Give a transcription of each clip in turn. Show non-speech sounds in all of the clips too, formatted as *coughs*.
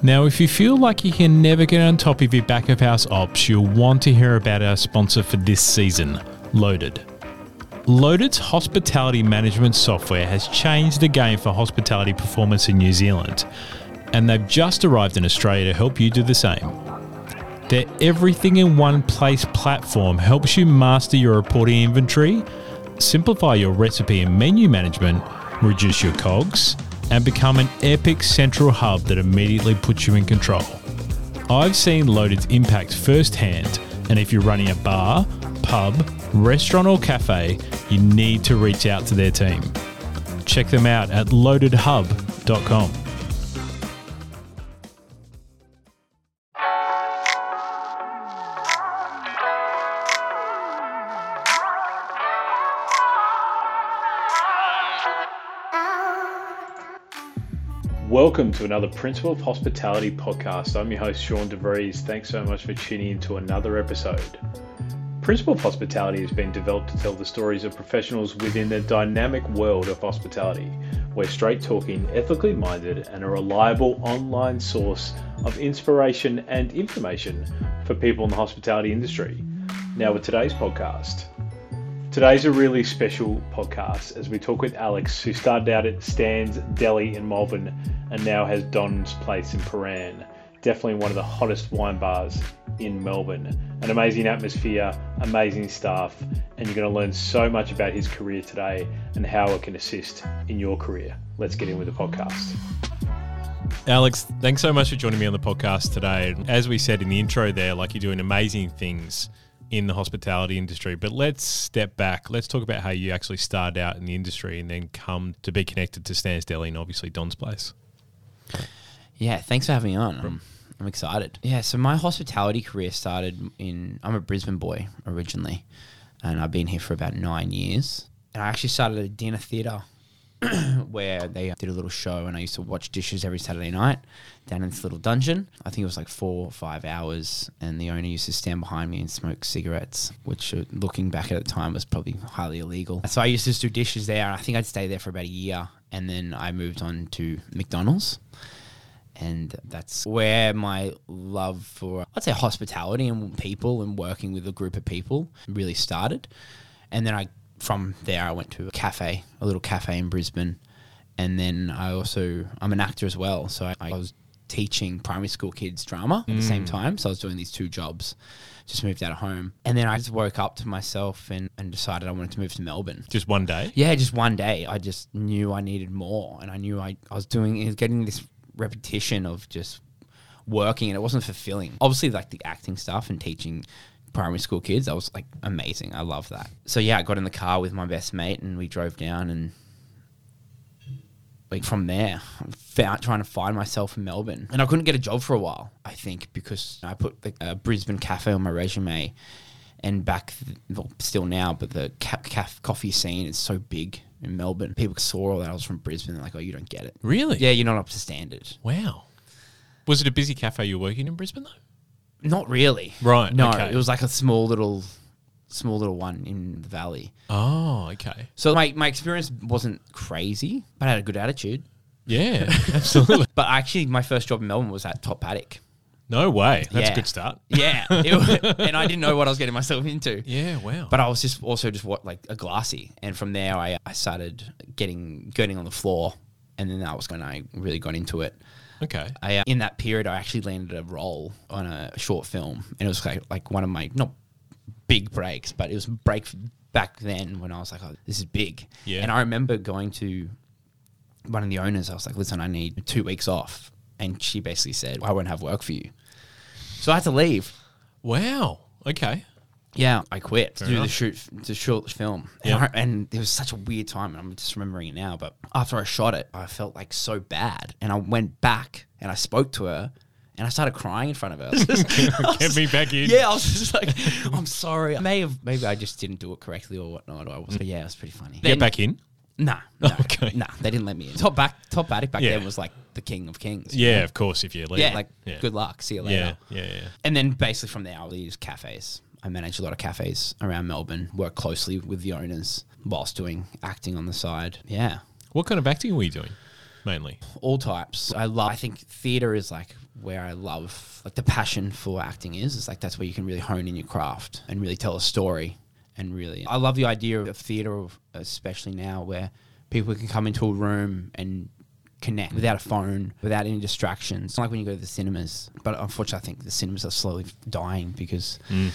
Now, if you feel like you can never get on top of your back of house ops, you'll want to hear about our sponsor for this season, Loaded. Loaded's hospitality management software has changed the game for hospitality performance in New Zealand, and they've just arrived in Australia to help you do the same. Their everything in one place platform helps you master your reporting inventory, simplify your recipe and menu management, reduce your cogs, and become an epic central hub that immediately puts you in control. I've seen Loaded's impact firsthand, and if you're running a bar, pub, restaurant, or cafe, you need to reach out to their team. Check them out at loadedhub.com. Welcome to another Principle of Hospitality podcast. I'm your host, Sean DeVries. Thanks so much for tuning in to another episode. Principle of Hospitality has been developed to tell the stories of professionals within the dynamic world of hospitality. We're straight talking, ethically minded, and a reliable online source of inspiration and information for people in the hospitality industry. Now, with today's podcast, Today's a really special podcast as we talk with Alex, who started out at Stan's Deli in Melbourne and now has Don's Place in Prahran. Definitely one of the hottest wine bars in Melbourne. An amazing atmosphere, amazing staff, and you're going to learn so much about his career today and how it can assist in your career. Let's get in with the podcast. Alex, thanks so much for joining me on the podcast today. As we said in the intro there, like you're doing amazing things in the hospitality industry. But let's step back. Let's talk about how you actually started out in the industry and then come to be connected to Stan's Deli and obviously Don's Place. Yeah, thanks for having me on. I'm, I'm excited. Yeah, so my hospitality career started in, I'm a Brisbane boy originally, and I've been here for about nine years. And I actually started at a dinner theatre *clears throat* where they did a little show, and I used to watch dishes every Saturday night down in this little dungeon. I think it was like four or five hours, and the owner used to stand behind me and smoke cigarettes, which, uh, looking back at the time, was probably highly illegal. So I used to do dishes there, and I think I'd stay there for about a year, and then I moved on to McDonald's. And that's where my love for, I'd say, hospitality and people and working with a group of people really started. And then I from there, I went to a cafe, a little cafe in Brisbane, and then I also I'm an actor as well, so I, I was teaching primary school kids drama at the same Mm. time. So I was doing these two jobs. Just moved out of home, and then I just woke up to myself and, and decided I wanted to move to Melbourne. Just one day. Yeah, just one day, I just knew I needed more, and I knew I, I was doing, was getting this repetition of just working, and it wasn't fulfilling. Obviously, like the acting stuff and teaching primary school kids, that was like amazing. I love that. So yeah, I got in the car with my best mate, and we drove down, and like from there, I found trying to find myself in Melbourne, and I couldn't get a job for a while. I think because I put the uh, Brisbane cafe on my resume, and back th- well, still now, but the ca- caf- coffee scene is so big in Melbourne. People saw all that I was from Brisbane. They're like, "Oh, you don't get it." Really? Yeah, you're not up to standard. Wow. Was it a busy cafe you were working in Brisbane though? Not really. Right, No, okay. it was like a small little, small little one in the valley. Oh, okay. So my my experience wasn't crazy, but I had a good attitude. Yeah, *laughs* absolutely. But actually, my first job in Melbourne was at Top Paddock. No way. That's Yeah. a good start. Yeah, *laughs* was- and I didn't know what I was getting myself into. Yeah, wow. But I was just also just what like a glassy, and from there I, I started getting getting on the floor, and then that was when I really got into it. Okay. I, uh, in that period, I actually landed a role on a short film, and it was like like one of my not big breaks, but it was break back then when I was like, oh, this is big. Yeah. And I remember going to one of the owners. I was like, listen, I need two weeks off, and she basically said, I won't have work for you. So I had to leave. Wow. Okay. Yeah, I quit to Fair do the shoot, to short film. And, Yeah. I, and it was such a weird time, and I'm just remembering it now. But after I shot it, I felt like so bad, and I went back and I spoke to her, and I started crying in front of her. *laughs* I was just- I was Get me back in. Yeah, I was just like, I'm sorry. I may have, maybe I just didn't do it correctly or whatnot. I was, mm. but yeah, it was pretty funny. Get back in. Nah, *laughs* nah, Okay. nah. They didn't let me in. Top back, top attic back Yeah. then was like the king of kings. Yeah, know? of course. If you leave. yeah. Like, yeah. good luck. See you Yeah, later. yeah, yeah. And then basically from there, I'll use cafes. I manage a lot of cafes around Melbourne, work closely with the owners whilst doing acting on the side. Yeah. What kind of acting were you doing? mainly. all types. I love. I think theater is like where I love, like the passion for acting is. It's like that's where you can really hone in your craft and really tell a story. And really, I love the idea of theater, especially now, where people can come into a room and connect without a phone, without any distractions. It's like when you go to the cinemas. But unfortunately, I think the cinemas are slowly dying because. Mm.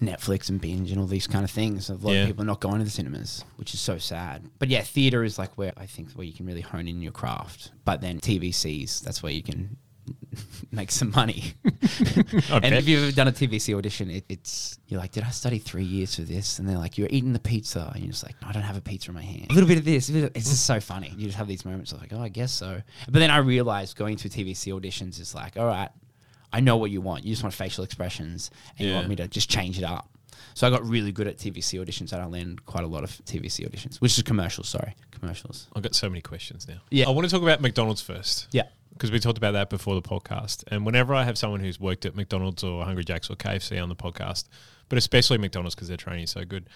Netflix and binge and all these kind of things. A lot Yeah. of people are not going to the cinemas, which is so sad. But yeah, theater is like where I think where you can really hone in your craft. But then TVCs, that's where you can *laughs* make some money. *laughs* and bet. if you've ever done a TVC audition, it, it's you're like, did I study three years for this? And they're like, you're eating the pizza, and you're just like, I don't have a pizza in my hand. A little bit of this, bit of- it's just so funny. You just have these moments of like, oh, I guess so. But then I realized going to TVC auditions is like, all right, I know what you want. You just want facial expressions, and you want me to just change it up. So I got really good at TVC auditions. and I landed quite a lot of TVC auditions, which is commercials. Sorry, commercials. I've got so many questions now. Yeah. I want to talk about McDonald's first. Yeah. Because we talked about that before the podcast. And whenever I have someone who's worked at McDonald's or Hungry Jack's or KFC on the podcast, but especially McDonald's because their training is so good,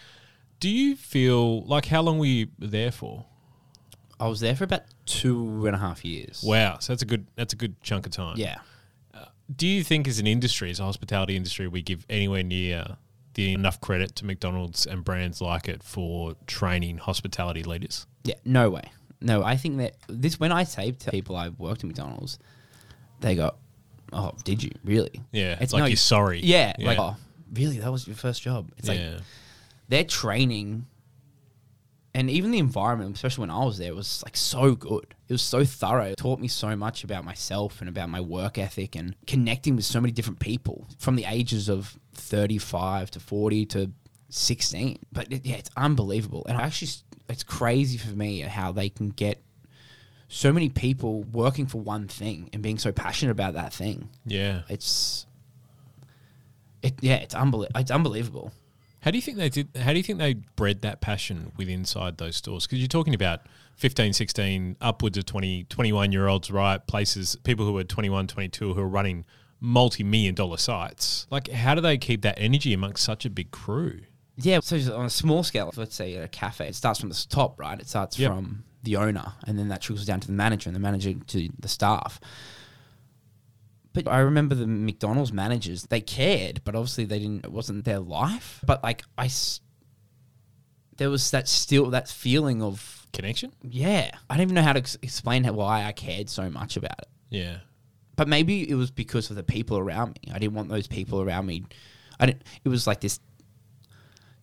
do you feel like how long were you there for? I was there for about two and a half years. Wow. So that's a good that's a good chunk of time. Yeah. Uh, do you think as an industry, as a hospitality industry, we give anywhere near the enough credit to McDonald's and brands like it for training hospitality leaders? Yeah, no way. No, I think that this when I say to people I've worked at McDonald's, they go, "Oh, did you really?" Yeah. It's like you're sorry. Yeah, Yeah. like oh, really? That was your first job? It's like yeah. their training and even the environment, especially when I was there, was like so good. It was so thorough. It taught me so much about myself and about my work ethic and connecting with so many different people from the ages of 35 to 40 to 16. But it, yeah, it's unbelievable. And I actually, it's crazy for me how they can get so many people working for one thing and being so passionate about that thing. yeah. It's, it, yeah, it's, unbelie- it's unbelievable. How do you think they did? How do you think they bred that passion with inside those stores? Because you're talking about 15, 16, upwards of 20, 21 year olds, right? Places, people who are 21, 22 who are running multi million dollar sites. Like, how do they keep that energy amongst such a big crew? Yeah, so on a small scale, let's say at a cafe, it starts from the top, right? It starts Yep. from the owner, and then that trickles down to the manager, and the manager to the staff. But I remember the McDonald's managers; they cared, but obviously they didn't. It wasn't their life. But like I, there was that still that feeling of Connection? yeah. I don't even know how to ex- explain how, why I cared so much about it. Yeah. But maybe it was because of the people around me. I didn't want those people around me. I didn't. It was like this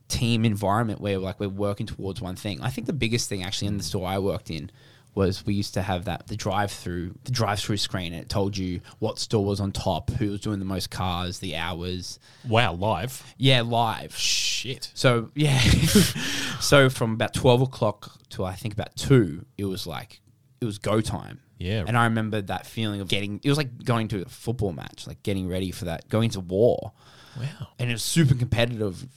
team environment where like we're working towards one thing. I think the biggest thing actually in the store I worked in was we used to have that the drive through the drive through screen and it told you what store was on top, who was doing the most cars, the hours. Wow, live. Yeah, live. Shit. So yeah, *laughs* so from about twelve o'clock to I think about two, it was like it was go time. Yeah. and I remember that feeling of getting. It was like going to a football match, like getting ready for that, going to war, Wow. and it was super competitive,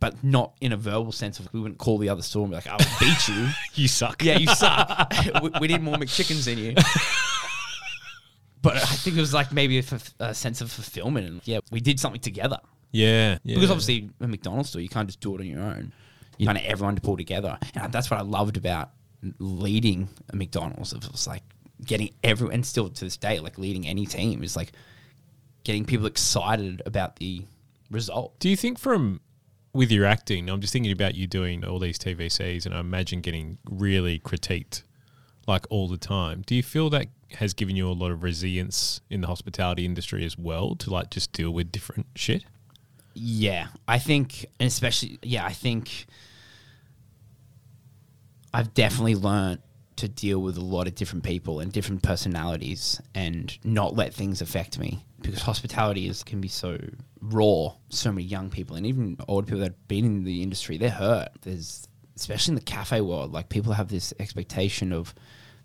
but not in a verbal sense of we wouldn't call the other store and be like, "I'll beat you." *laughs* You suck. yeah, you suck. *laughs* we, we need more McChickens in you. But I think it was like maybe a, f- a sense of fulfillment, and yeah, we did something together. Yeah. yeah. Because obviously, a McDonald's store, you can't just do it on your own. You kind of everyone to pull together, and that's what I loved about leading a McDonald's. It was like getting everyone, and still to this day, like leading any team is like getting people excited about the result. Do you think from with your acting, I'm just thinking about you doing all these TVCs and I imagine getting really critiqued like all the time. Do you feel that has given you a lot of resilience in the hospitality industry as well to like just deal with different shit? Yeah, I think, and especially, yeah, I think I've definitely learned to deal with a lot of different people and different personalities and not let things affect me because hospitality is can be so raw. So many young people and even older people that have been in the industry, they're hurt. There's especially in the cafe world, like people have this expectation of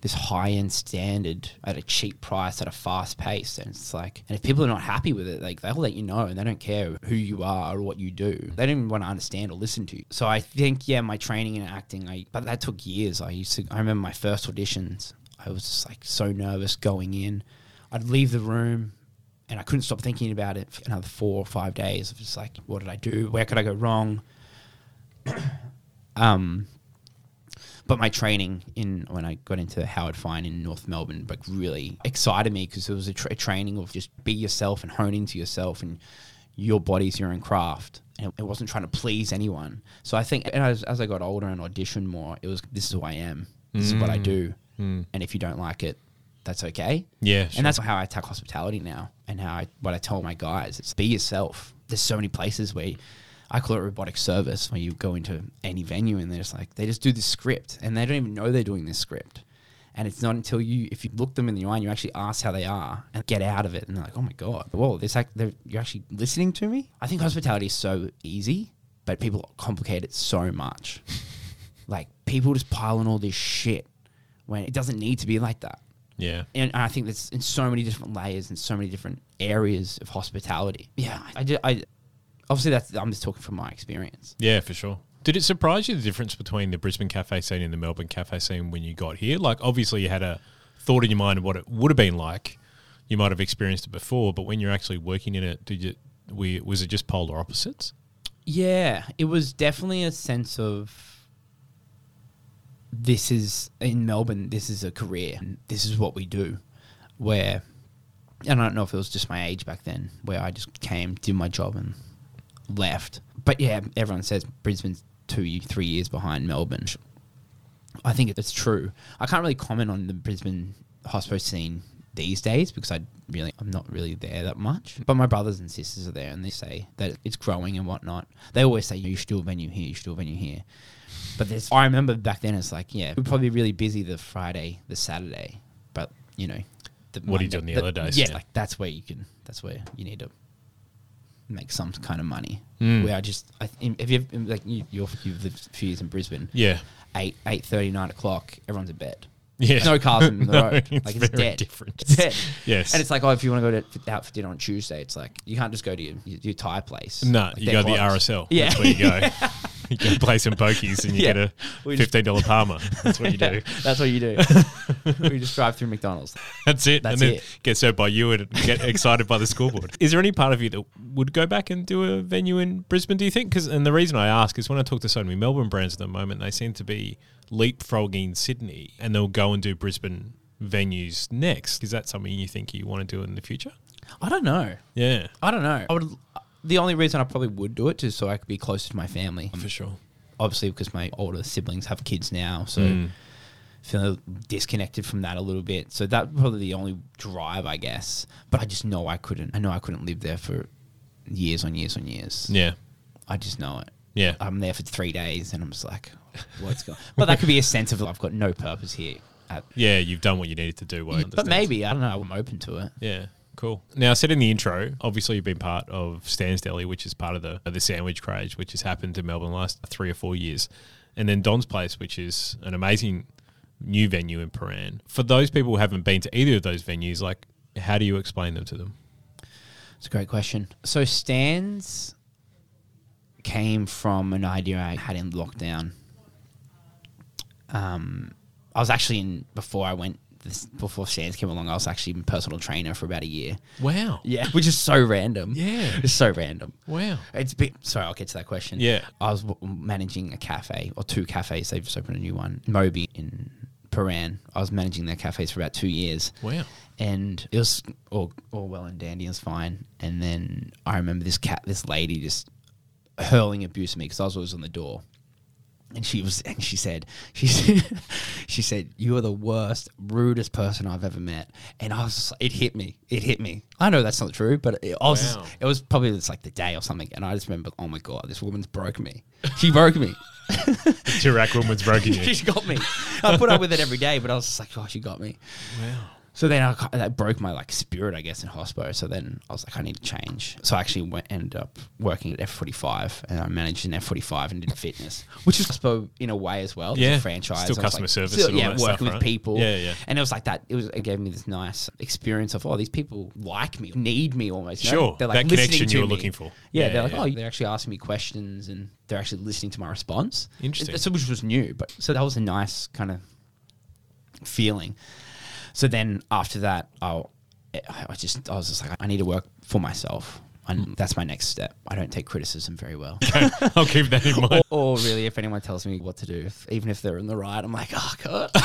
this high end standard at a cheap price at a fast pace. And it's like, and if people are not happy with it, like they'll let you know and they don't care who you are or what you do. They don't even want to understand or listen to you. So I think, yeah, my training and acting, I, but that took years. I used to, I remember my first auditions, I was just like so nervous going in. I'd leave the room and I couldn't stop thinking about it for another four or five days. Of just like, what did I do? Where could I go wrong? *clears throat* um, But my training in when I got into Howard Fine in North Melbourne, like really excited me because it was a, tra- training of just be yourself and hone into yourself and your body's your own craft. And it wasn't trying to please anyone. So I think and as, as I got older and auditioned more, it was this is who I am. This is what I do. And if you don't like it, that's okay. Yeah, sure. And that's how I attack hospitality now, and how I what I tell my guys: it's be yourself. There's so many places where I call it robotic service, where you go into any venue and they're just like they just do this script, and they don't even know they're doing this script. And it's not until you, if you look them in the eye and you actually ask how they are and get out of it, and they're like, "Oh my god, whoa, this act, they're- you're actually listening to me." I think hospitality is so easy, but people complicate it so much. *laughs* like people just pile on all this shit when it doesn't need to be like that yeah. and I think that's in so many different layers and so many different areas of hospitality. Yeah, I, ju- I obviously that's I'm just talking from my experience. Yeah, for sure. Did it surprise you the difference between the Brisbane cafe scene and the Melbourne cafe scene when you got here? Like, obviously, you had a thought in your mind of what it would have been like. You might have experienced it before, but when you're actually working in it, did you? We was it just polar opposites? Yeah, it was definitely a sense of this is in Melbourne. This is a career. This is what we do. Where and I don't know if it was just my age back then, where I just came, did my job, and left. But yeah, everyone says Brisbane's two, three years behind Melbourne. I think it's true. I can't really comment on the Brisbane hospo scene these days because I really I'm not really there that much. But my brothers and sisters are there, and they say that it's growing and whatnot. They always say you should do a venue here, you should do a venue here. But there's I remember back then it's like yeah, we're probably really busy the Friday, the Saturday, but you know. The What are you doing on the other days? Yeah, Yeah. like that's where you can. That's where you need to make some kind of money. Mm. Where I just, I, if you like you, you're, you've lived a few years in Brisbane, Yeah, eight eight thirty nine o'clock, everyone's in bed. yeah. No cars in the *laughs* No, road. it's Like it's very dead. different. It's dead. Yes. And it's like, oh, if you want to go to, out for dinner on Tuesday, it's like you can't just go to your, your, your Thai place. No, Like, you they're go to the. RSL. Yeah. That's where you go. *laughs* *laughs* you go play some pokies and you Yeah. get a We just- fifteen dollar parma. *laughs* That's what you do. *laughs* That's what you do. we just drive through McDonald's. That's it. That's and then it. get served by you and get excited by the scoreboard. Is there any part of you that would go back and do a venue in Brisbane, do you think? Cause, and the reason I ask is when I talk to so many Melbourne brands at the moment, they seem to be leapfrogging Sydney and they'll go and do Brisbane venues next. Is that something you think you want to do in the future? I don't know. Yeah, I don't know. I would. The only reason I probably would do it is so I could be closer to my family. for sure. Obviously, because my older siblings have kids now, so Mm. feel disconnected from that a little bit. So that's probably the only drive, I guess. But I just know I couldn't. I know I couldn't live there for years on years on years. Yeah. I just know it. Yeah. I'm there for three days, and I'm just like, what's going? But that could be a sense of I've got no purpose here. At, yeah, you've done what you needed to do. Well, I but maybe I don't know. I'm open to it. Yeah, cool. Now, I said in the intro, obviously you've been part of Stan's Deli, which is part of the the sandwich craze, which has happened in Melbourne last three or four years, and then Don's Place, which is an amazing new venue in Prahran. For those people who haven't been to either of those venues, like, how do you explain them to them? It's a great question. So Stan's came from an idea I had in lockdown. Um, I was actually in before I went this, before Stan's came along. I was actually a personal trainer for about a year. Wow. Yeah, *laughs* which is so random. Yeah. it's so random. Wow. It's been, sorry, I'll get to that question. Yeah. I was w- managing a cafe or two cafes. They've just opened a new one, Moby in Prahran. I was managing their cafes for about two years Wow. and it was all, all well and dandy. It was fine. And then I remember this cat, this lady, just hurling abuse at me because I was always on the door. And she was, and she said, *laughs* she said, she said, you are the worst, rudest person I've ever met. And I was, just, it hit me, it hit me. I know that's not true, but it, I was, just- it was probably just like the day or something. And I just remember, oh my god, this woman's broke me. She broke me. *laughs* the Chirac woman's broken *laughs* you. She's got me. I put up with it every day, but I was just like, oh, she got me. wow. So then I, that broke my like spirit, I guess, in hospo. So then I was like, I need to change. So I actually went, ended up working at F45 and I managed an F45 and did fitness, which was hospo in a way as well. It Yeah. a franchise. Still customer like- service still- yeah, working stuff, with right? people. Yeah, yeah. And it was like that. It was. It gave me this nice experience of oh, these people like me, need me almost. you know? Sure. They're like That listening connection to you were looking for. Yeah, Yeah, they're like, yeah. oh, they're actually asking me questions and they're actually listening to my response. Interesting. So which was new, but so that was a nice kind of feeling. So then after that, I, I just I was just like, I need to work for myself. And hmm. that's my next step. I don't take criticism very well. *laughs* I'll keep that in mind. or, or really, if anyone tells me what to do, if, even if they're in the right, I'm like, oh god. *laughs*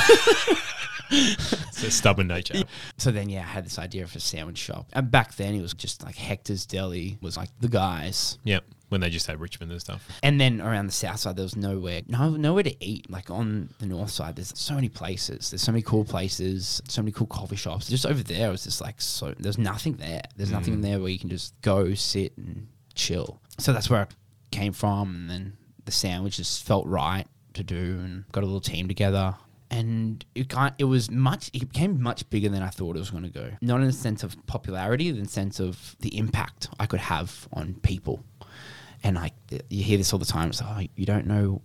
It's a stubborn nature. so then, yeah, I had this idea of a sandwich shop, and back then it was just like Hector's Deli was like the guys, Yep. When they just had Richmond and stuff. and then around the south side there was nowhere, no, nowhere to eat. Like on the north side, there's so many places. There's so many cool places, so many cool coffee shops. Just over there, it was just like so. There's nothing there. There's nothing mm. there where you can just go sit and chill. So that's where I came from, and then the sandwich just felt right to do, and got a little team together. And it kind it was much. It became much bigger than I thought it was going to go. Not in the sense of popularity, in the sense of the impact I could have on people. And like you hear this all the time. It's like, oh, you don't know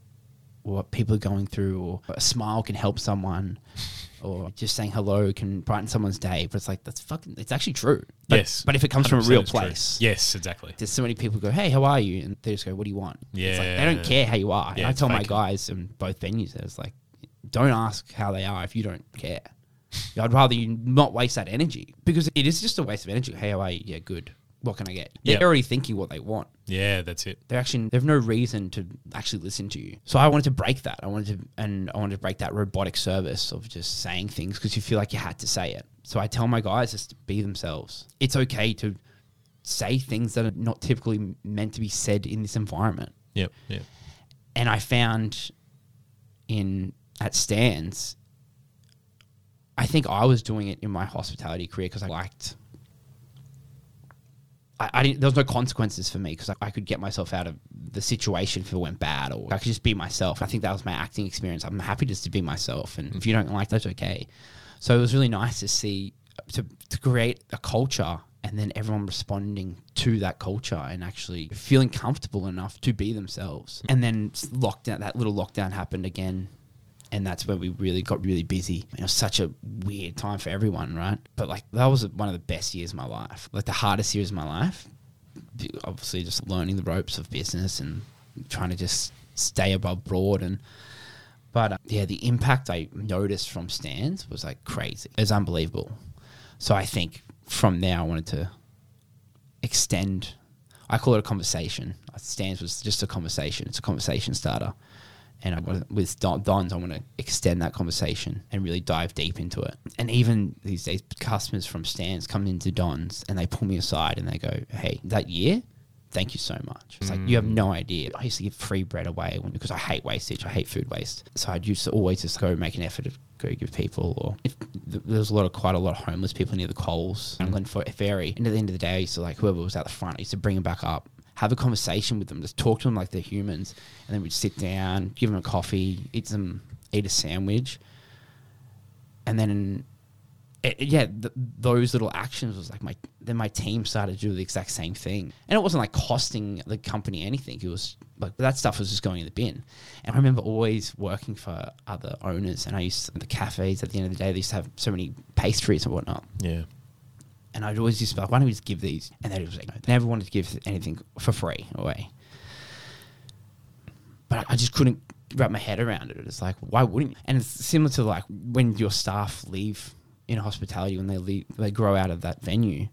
what people are going through, or a smile can help someone, *laughs* or just saying hello can brighten someone's day. But it's like that's fucking. It's actually true. But, yes. But if it comes from a real it's true. place, Yes, exactly. there's so many people go, "Hey, how are you?" And they just go, "What do you want?" It's like, they don't care how you are. Yeah, I tell my guys in both venues, it's like, don't ask how they are if you don't care. I'd rather you not waste that energy because it is just a waste of energy. Hey, how are you? Yeah, good. What can I get? They're Yep. already thinking what they want. Yeah, that's it. They're actually they have no reason to actually listen to you. So I wanted to break that. I wanted to and I wanted to break that robotic service of just saying things because you feel like you had to say it. So I tell my guys just to be themselves. It's okay to say things that are not typically meant to be said in this environment. Yep. Yep. And I found in at Stan's, I think I was doing it in my hospitality career because I liked. I, I didn't. There was no consequences for me because I, I could get myself out of the situation if it went bad, or I could just be myself. I think that was my acting experience. I'm happy just to be myself, and if you don't like, that's okay. So it was really nice to see to to create a culture and then everyone responding to that culture and actually feeling comfortable enough to be themselves. And then lockdown, that little lockdown happened again. And that's when we really got really busy. It was such a weird time for everyone, right? But like that was one of the best years of my life, like the hardest years of my life. Obviously, just learning the ropes of business and trying to just stay above board and but uh, yeah, the impact I noticed from Stan's was like crazy. It was unbelievable. So I think from there, I wanted to extend. I call it a conversation. Stan's was just a conversation. It's a conversation starter. And I want with Don, Don's, I want to extend that conversation and really dive deep into it. And even these days, customers from Stan's come into Don's and they pull me aside and they go, "Hey, that year, thank you so much." It's like you have no idea. I used to give free bread away when, because I hate wastage. I hate food waste. So I'd used to always just go make an effort to go give people. Or if th- there was a lot of quite a lot of homeless people near the Coles and Glenferrie. And at the end of the day, I used to like whoever was at the front. I used to bring them back up. Have a conversation with them, just talk to them like they're humans, and then we'd sit down, give them a coffee, eat some, eat a sandwich, and then it, yeah, th- those little actions was like my. Then my team started to do the exact same thing, and it wasn't like costing the company anything. It was like that stuff was just going in the bin. And I remember always working for other owners, and I used to, the cafes. At the end of the day, they used to have so many pastries and whatnot. Yeah. And I'd always just be like, why don't we just give these? And they was like, they never wanted to give anything for free away. But I, I just couldn't wrap my head around it. It's like, why wouldn't you? And it's similar to like when your staff leave in hospitality, when they leave, they grow out of that venue.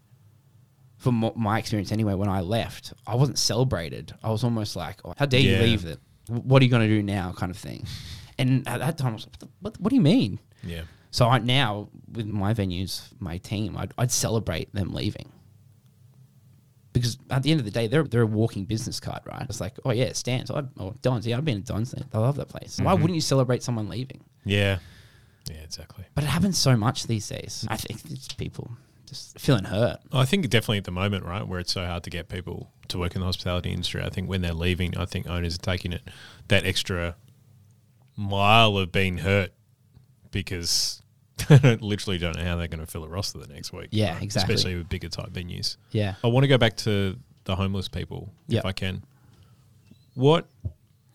From my experience anyway, when I left, I wasn't celebrated. I was almost like, oh, how dare Yeah. you leave it? What are you going to do now? kind of thing. And at that time, I was like, what, the, what, what do you mean? Yeah. So I, now with my venues, my team, I'd, I'd celebrate them leaving because at the end of the day, they're they're a walking business card, right? It's like, oh yeah, Stan's. I, oh, Don's. Yeah, I've been at Don's. I love that place. Why mm-hmm. wouldn't you celebrate someone leaving? Yeah. Yeah, exactly. But it happens so much these days. I think it's people just feeling hurt. I think definitely at the moment, right, where it's so hard to get people to work in the hospitality industry, I think when they're leaving, I think owners are taking it that extra mile of being hurt because they *laughs* literally don't know how they're going to fill a roster the next week. Yeah, exactly. Especially with bigger type venues. Yeah. I want to go back to the homeless people, Yep. if I can. What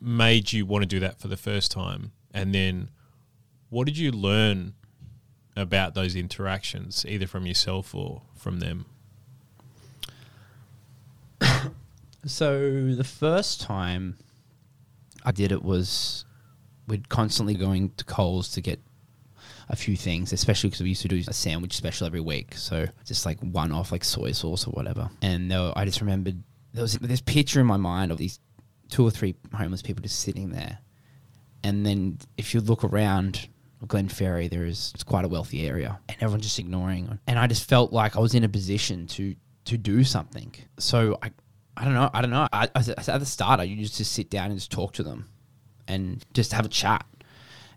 made you want to do that for the first time? And then what did you learn about those interactions, either from yourself or from them? *coughs* So the first time I did it was we'd constantly going to Coles to get. A few things, especially because we used to do a sandwich special every week. So just like one off, like soy sauce or whatever. And were- I just remembered there was this picture in my mind of these two or three homeless people just sitting there. And then if you look around Glenferrie, there is it's quite a wealthy area, and everyone's just ignoring. And I just felt like I was in a position to to do something. So I, I don't know, I don't know. I, I, at the start, I used to sit down and just talk to them, and just have a chat.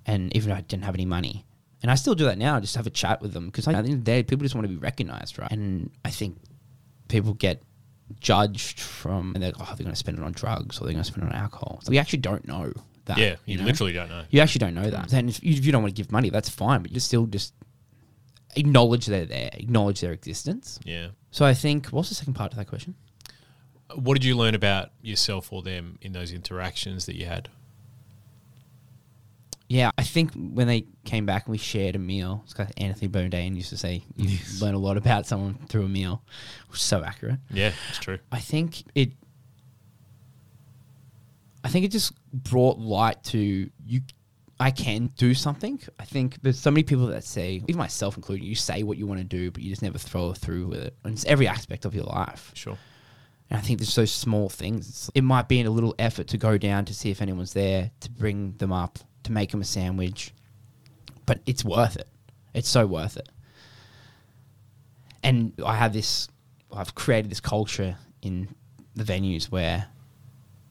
And even if I didn't have any money, and I still do that now, just have a chat with them because at the end of the day, people just want to be recognized, right? And I think people get judged from and they're like, oh, they're going to spend it on drugs or they're going to spend it on alcohol. So we actually don't know that. Yeah, you, know? literally don't know. You actually don't know that. Then if you, if you don't want to give money, that's fine, but you still just acknowledge they're there, acknowledge their existence. Yeah. So I think, what's the second part to that question? What did you learn about yourself or them in those interactions that you had? Yeah, I think when they came back and we shared a meal, it's like Anthony Bourdain used to say, you Yes. learn a lot about someone through a meal, which is so accurate. Yeah, it's true. I think it. I think it just brought light to you. I can do something. I think there's so many people that say, even myself included, you say what you want to do, but you just never throw through with it. And it's every aspect of your life. Sure. And I think there's those small things. It might be in a little effort to go down to see if anyone's there, to bring them up, to make them a sandwich. But it's worth it. It's so worth it. And I have this, I've created this culture in the venues where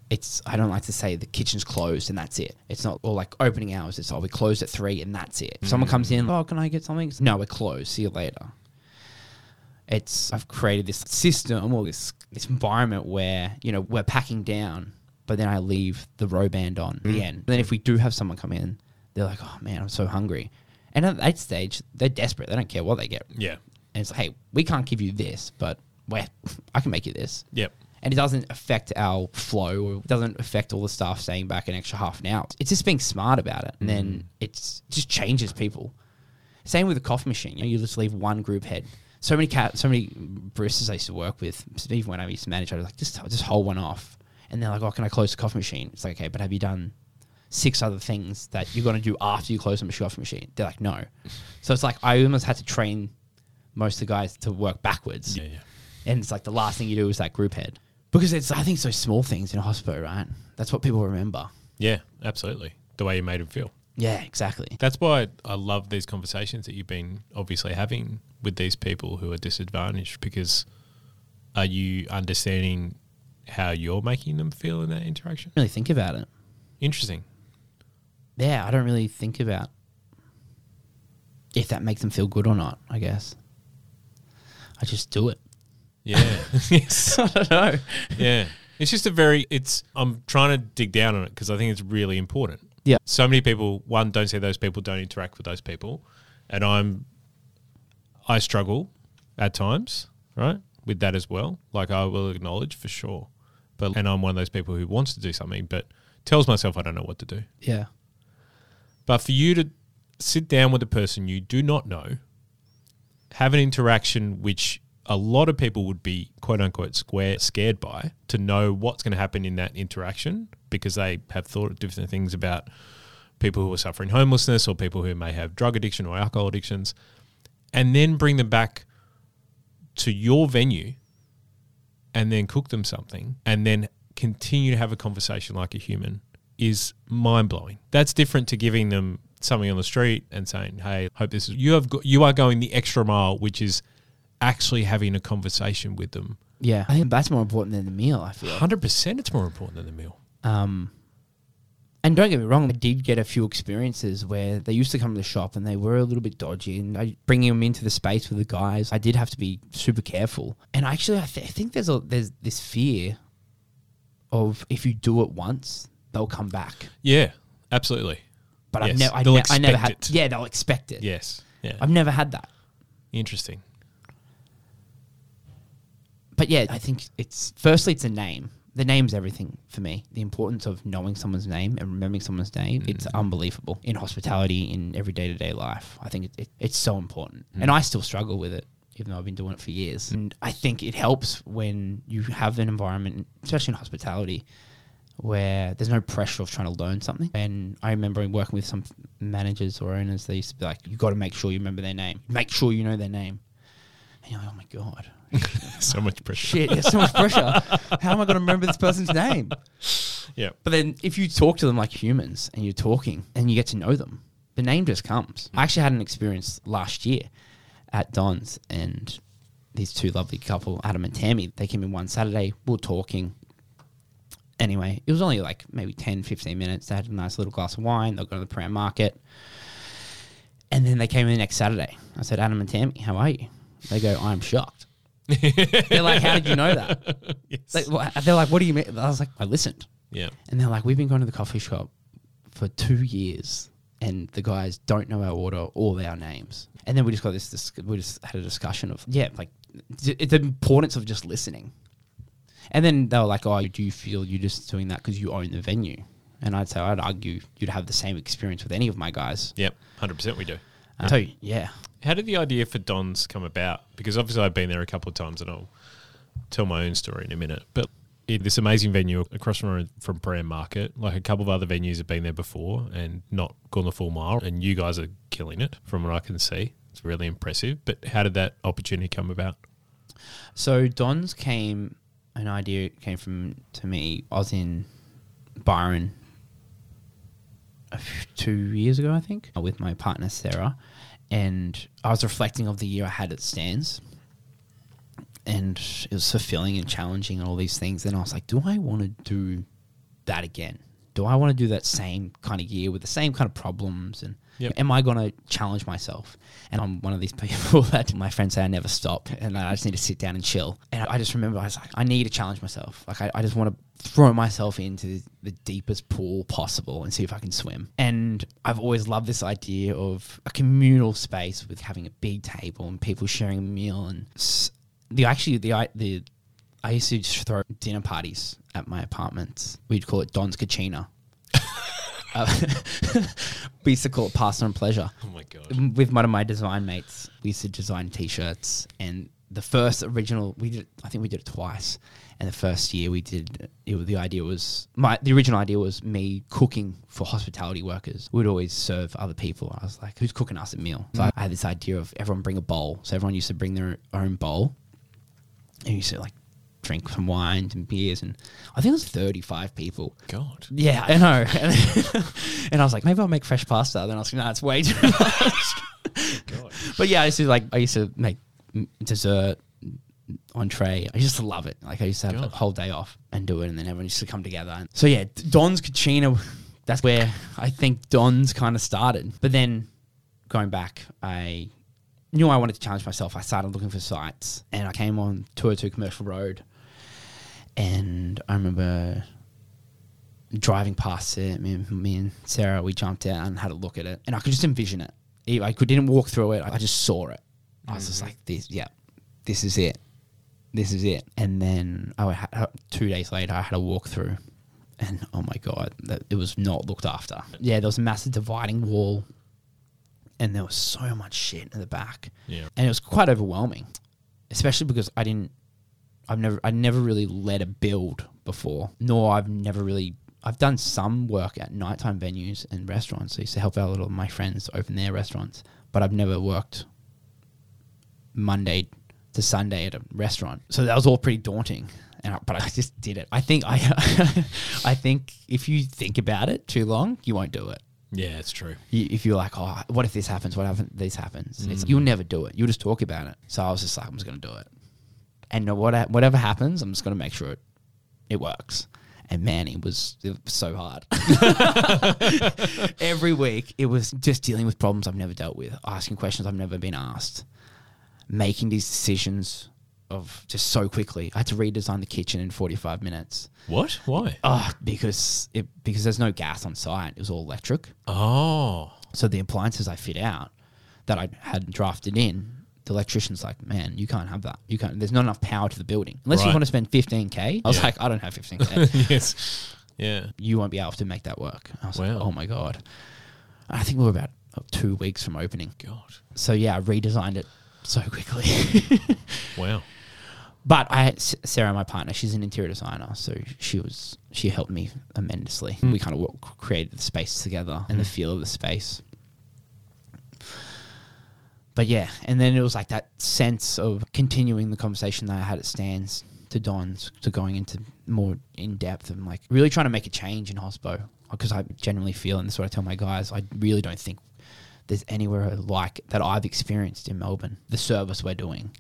it's, I don't like to say the kitchen's closed and that's it. It's not, or like opening hours, it's, oh, we closed at three and that's it. If someone mm. comes in, oh, can I get something? No, we're closed. See you later it's I've created this system or this this environment where you know we're packing down, but then I leave the row band on at the mm. end. And then if we do have someone come in, they're like, "Oh man, I'm so hungry," and at that stage they're desperate. They don't care what they get, Yeah. and it's like, "Hey, we can't give you this, but we *laughs* I can make you this." Yep. And it doesn't affect our flow or it doesn't affect all the staff staying back an extra half an hour. It's just being smart about it. And then mm. it's it just changes people. Same with the coffee machine. You know, you just leave one group head. So many cat, so many baristas I used to work with, even when I used to manage, I was like, just just hold one off. And they're like, oh, can I close the coffee machine? It's like, okay, but have you done six other things that you're going to do after you close the coffee machine? They're like, no. *laughs* So it's like I almost had to train most of the guys to work backwards. Yeah, yeah. And it's like the last thing you do is that group head. Because it's, I think, so small things in a hospital, right? That's what people remember. Yeah, absolutely. The way you made them feel. Yeah, exactly. That's why I love these conversations that you've been obviously having with these people who are disadvantaged because are you understanding how you're making them feel in that interaction? Really think about it. Interesting. Yeah, I don't really think about if that makes them feel good or not, I guess. I just do it. Yeah. *laughs* yes. I don't know. Yeah. It's just a very, it's, I'm trying to dig down on it because I think it's really important. Yeah. So many people, one, don't see those people, don't interact with those people. And I'm, I struggle at times, right? With that as well. Like I will acknowledge for sure. But, and I'm one of those people who wants to do something, but tells myself I don't know what to do. Yeah. But for you to sit down with a person you do not know, have an interaction which a lot of people would be quote unquote square scared by to know what's going to happen in that interaction because they have thought of different things about people who are suffering homelessness or people who may have drug addiction or alcohol addictions and then bring them back to your venue and then cook them something and then continue to have a conversation like a human is mind blowing. That's different to giving them something on the street and saying, "Hey, hope this is you have go, you are going the extra mile," which is actually having a conversation with them. Yeah. I think that's more important than the meal, I feel. Hundred percent, it's more important than the meal. Um, and don't get me wrong, I did get a few experiences where they used to come to the shop and they were a little bit dodgy. And I, bringing them into the space with the guys, I did have to be super careful. And actually, I, th- I think there's a there's this fear of if you do it once, they'll come back. Yeah, absolutely. But I've never, I, ne- I never had. it. Yeah, they'll expect it. Yes, yeah, I've never had that. interesting. but yeah, I think it's firstly it's a name. The name's everything for me. The importance of knowing someone's name and remembering someone's name, it's mm. unbelievable in hospitality in every day to day life. I think it, it, it's so important, mm. and I still struggle with it, even though I've been doing it for years. And I think it helps when you have an environment, especially in hospitality, where there's no pressure of trying to learn something. And I remember working with some managers or owners, they used to be like, you've got to make sure you remember their name. Make sure you know their name. And you're like, oh my God. *laughs* so much pressure. Shit, there's so much pressure. How am I going to remember this person's name? Yeah. But then if you talk to them like humans and you're talking and you get to know them, the name just comes. I actually had an experience last year at Don's and these two lovely couple, Adam and Tammy, they came in one Saturday, we were talking. Anyway, it was only like maybe 10, 15 minutes. They had a nice little glass of wine. They'll go to the Prahran market. And then they came in the next Saturday. I said, Adam and Tammy, how are you? They go, I'm shocked. *laughs* they're like, how did you know that? *laughs* Yes. Like, wha- they're like, what do you mean? I was like, I listened. yeah. And they're like, we've been going to the coffee shop for two years, and the guys don't know our order or our names. And then we just got this. this we just had a discussion of yeah, like d- the importance of just listening. And then they were like, "Oh, do you feel you're just doing that because you own the venue?" And I'd say I'd argue you'd have the same experience with any of my guys. Yep. 100% we do. So yeah, How did the idea for Don's come about? Because obviously I've been there a couple of times and I'll tell my own story in a minute. But it, this amazing venue across from from Prahran Market, like a couple of other venues have been there before and not gone the full mile. And you guys are killing it from what I can see. It's really impressive. But how did that opportunity come about? So Don's came an idea came from to me. I was in Byron a f- two years ago, I think, with my partner Sarah, and I was reflecting of the year I had at Stan's, and it was fulfilling and challenging and all these things. And I was like, do I want to do that again? Do I want to do that same kind of year with the same kind of problems? And Yep. am I going to challenge myself? And I'm one of these *laughs* people that my friends say I never stop, and I just need to sit down and chill. And I just remember I was like, I need to challenge myself. Like I, I just want to throw myself into the deepest pool possible and see if I can swim. And I've always loved this idea of a communal space with having a big table and people sharing a meal. And the actually the the I used to just throw dinner parties at my apartments. We'd call it Don's Kachina. Uh, *laughs* we used to call it pastime and pleasure Oh my God. with one of my design mates, we used to design t-shirts. And the first original, we did, I think we did it twice. And the first year we did, it, the idea was my the original idea was me cooking for hospitality workers. We'd always serve other people. I was like, who's cooking us a meal? So I had this idea of everyone bring a bowl. So everyone used to bring their own bowl, and you used to like drink some wines and beers. And I think it was thirty five people. God. Yeah, I know. *laughs* And, and I was like, maybe I'll make fresh pasta. Then I was like, no, it's way too much. *laughs* But yeah, I used to like, I used to make dessert, entree. I used to love it. Like I used to have God. a whole day off and do it, and then everyone used to come together. And so yeah, Don's Kachina. That's where I think Don's kind of started. But then going back, I knew I wanted to challenge myself. I started looking for sites, and I came on 202 Commercial Road, and I remember driving past it. Me, and- me and Sarah, we jumped out and had a look at it, and I could just envision it. I could, didn't walk through it. I just saw it. I was just mm-hmm. like, "This, yeah, this is it. This is it." And then oh, I had, two days later, I had a walk through, and oh my god, that, it was not looked after. Yeah, there was a massive dividing wall, and there was so much shit in the back Yeah. and it was quite overwhelming, especially because I didn't, I've never, I never really led a build before, nor I've never really, I've done some work at nighttime venues and restaurants. I used to help out a lot of my friends open their restaurants, but I've never worked Monday to Sunday at a restaurant, so that was all pretty daunting. And I, but I just did it. I think I, *laughs* I think if you think about it too long, you won't do it Yeah, it's true. you, if you're like, oh, what if this happens? What if this happens? It's, mm. you'll never do it. You'll just talk about it. So I was just like, I'm just going to do it. And no- what, whatever happens, I'm just going to make sure it, it works. And man, it was, it was so hard. *laughs* Every week, it was just dealing with problems I've never dealt with, asking questions I've never been asked, making these decisions of just so quickly. I had to redesign the kitchen in 45 minutes. What? Why? Oh, because it because there's no gas on site. It was all electric. Oh. So the appliances I fit out that I had drafted in, the electrician's like, man, you can't have that. You can't. There's not enough power to the building unless you Right. want to spend 15k. I was Yeah. like, I don't have 15k. *laughs* yes. Yeah. you won't be able to make that work. I was like, oh my god. I think we were about uh, two weeks from opening. God. So yeah, I redesigned it so quickly. *laughs* Wow. But I had Sarah, my partner, she's an interior designer, so she was she helped me tremendously. Mm. We kind of created the space together and the feel of the space. But yeah, and then it was like that sense of continuing the conversation that I had at Stan's to Don's to going into more in depth and like really trying to make a change in hospo because I genuinely feel and this is what I tell my guys I really don't think there's anywhere like that I've experienced in Melbourne the service we're doing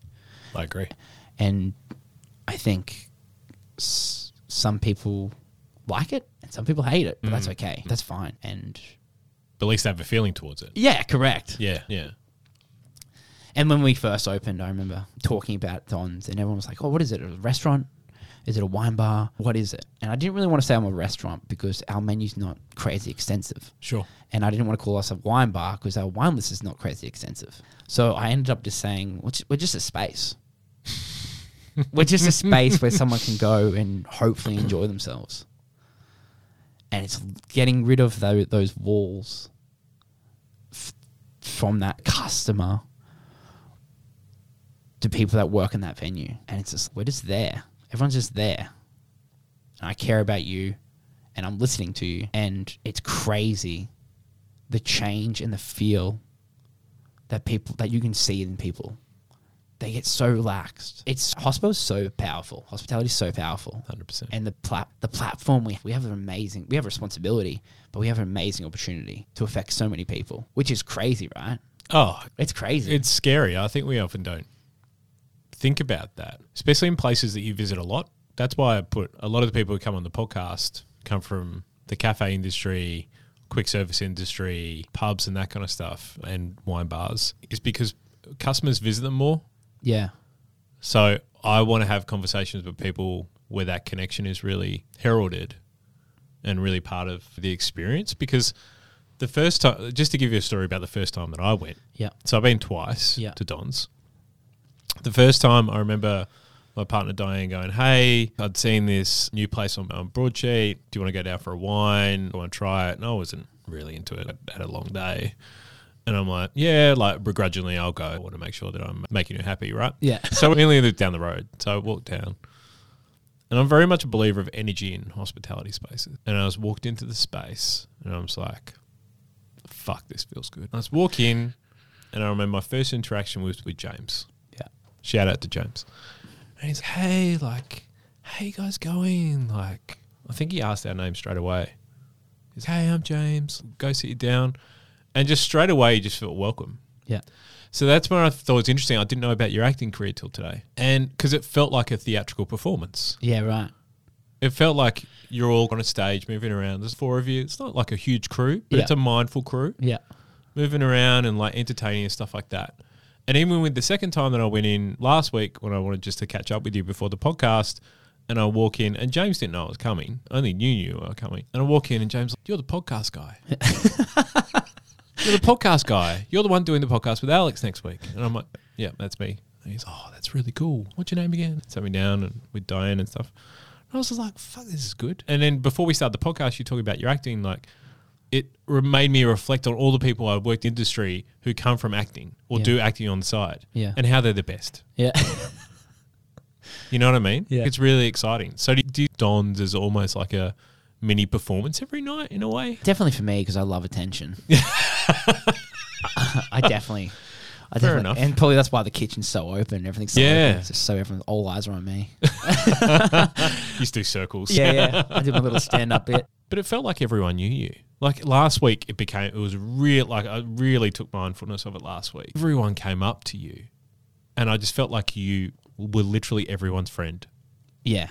I agree. and I think s- some people like it and some people hate it, but that's mm. okay. That's fine. And But at least they have a feeling towards it. yeah, correct. Yeah, yeah. And when we first opened, I remember talking about Don's, and everyone was like, "Oh, what is it? A restaurant? Is it a wine bar? What is it?" And I didn't really want to say I'm a restaurant because our menu's not crazy extensive. Sure. and I didn't want to call us a wine bar because our wine list is not crazy extensive. So I ended up just saying, "We're just- a space. *laughs* we're just a space where someone can go and hopefully enjoy themselves." And it's getting rid of tho- those walls f- from that customer to people that work in that venue, and it's just we're just there. Everyone's just there, and I care about you, and I'm listening to you, and it's crazy the change and the feel that people that you can see in people. They get so relaxed. It's hospital is so powerful. Hospitality is so powerful. 100%. And the plat the platform we we have an amazing we have a responsibility, but we have an amazing opportunity to affect so many people, which is crazy, right? Oh, It's crazy. it's scary. I think we often don't think about that, especially in places that you visit a lot. That's why I put a lot of the people who come on the podcast come from the cafe industry, quick service industry, pubs, and that kind of stuff, and wine bars, is because customers visit them more. yeah. So I want to have conversations with people where that connection is really heralded and really part of the experience. Because the first time, just to give you a story about the first time that I went, Yeah. so I've been twice Yeah. to Don's. The first time I remember my partner Diane going, Hey, I'd seen this new place on, on Broadsheet. Do you want to go down for a wine? I want to try it. And I wasn't really into it. I had a long day. And I'm like, Yeah, like begrudgingly, I'll go. I want to make sure that I'm making you happy, right? Yeah. *laughs* So we only lived down the road. So I walked down. And I'm very much a believer of energy in hospitality spaces. And I was walked into the space and I was like, fuck, this feels good. I was walk in and I remember my first interaction was with James. Shout out to James. And he's hey, like, how you guys going? Like, I think he asked our name straight away. He's, hey, I'm James. Go sit you down. And just straight away, he just felt welcome. Yeah. So that's when I thought it was interesting. I didn't know about your acting career till today. And because it felt like a theatrical performance. Yeah, right. It felt like you're all on a stage moving around. There's four of you. It's not like a huge crew, but Yeah. it's a mindful crew Yeah. moving around and like entertaining and stuff like that. And even with the second time that I went in last week when I wanted just to catch up with you before the podcast, and I walk in and James didn't know I was coming. I only knew you were coming. And I walk in and James, like, you're the podcast guy. *laughs* you're the podcast guy. You're the one doing the podcast with Alex next week. And I'm like, yeah, that's me. And he's, oh, that's really cool. What's your name again? Sat me down and with Diane and stuff. And I was just like, fuck, this is good. And then before we start the podcast, you talking about your acting, like it made me reflect on all the people I've worked in industry who come from acting or Yeah. do acting on the side Yeah. and how they're the best. Yeah. *laughs* You know what I mean? Yeah. It's really exciting. So do, do Don's as almost like a mini performance every night in a way? definitely for me because I love attention. *laughs* I definitely. I Fair definitely, enough. And probably that's why the kitchen's so open. Everything's so Yeah. open. It's just so everyone, all eyes are on me. *laughs* Used to do circles. yeah, yeah. I did my little stand up bit. But it felt like everyone knew you. Like last week, it became, it was real, like I really took mindfulness of it last week. Everyone came up to you and I just felt like you were literally everyone's friend. Yeah.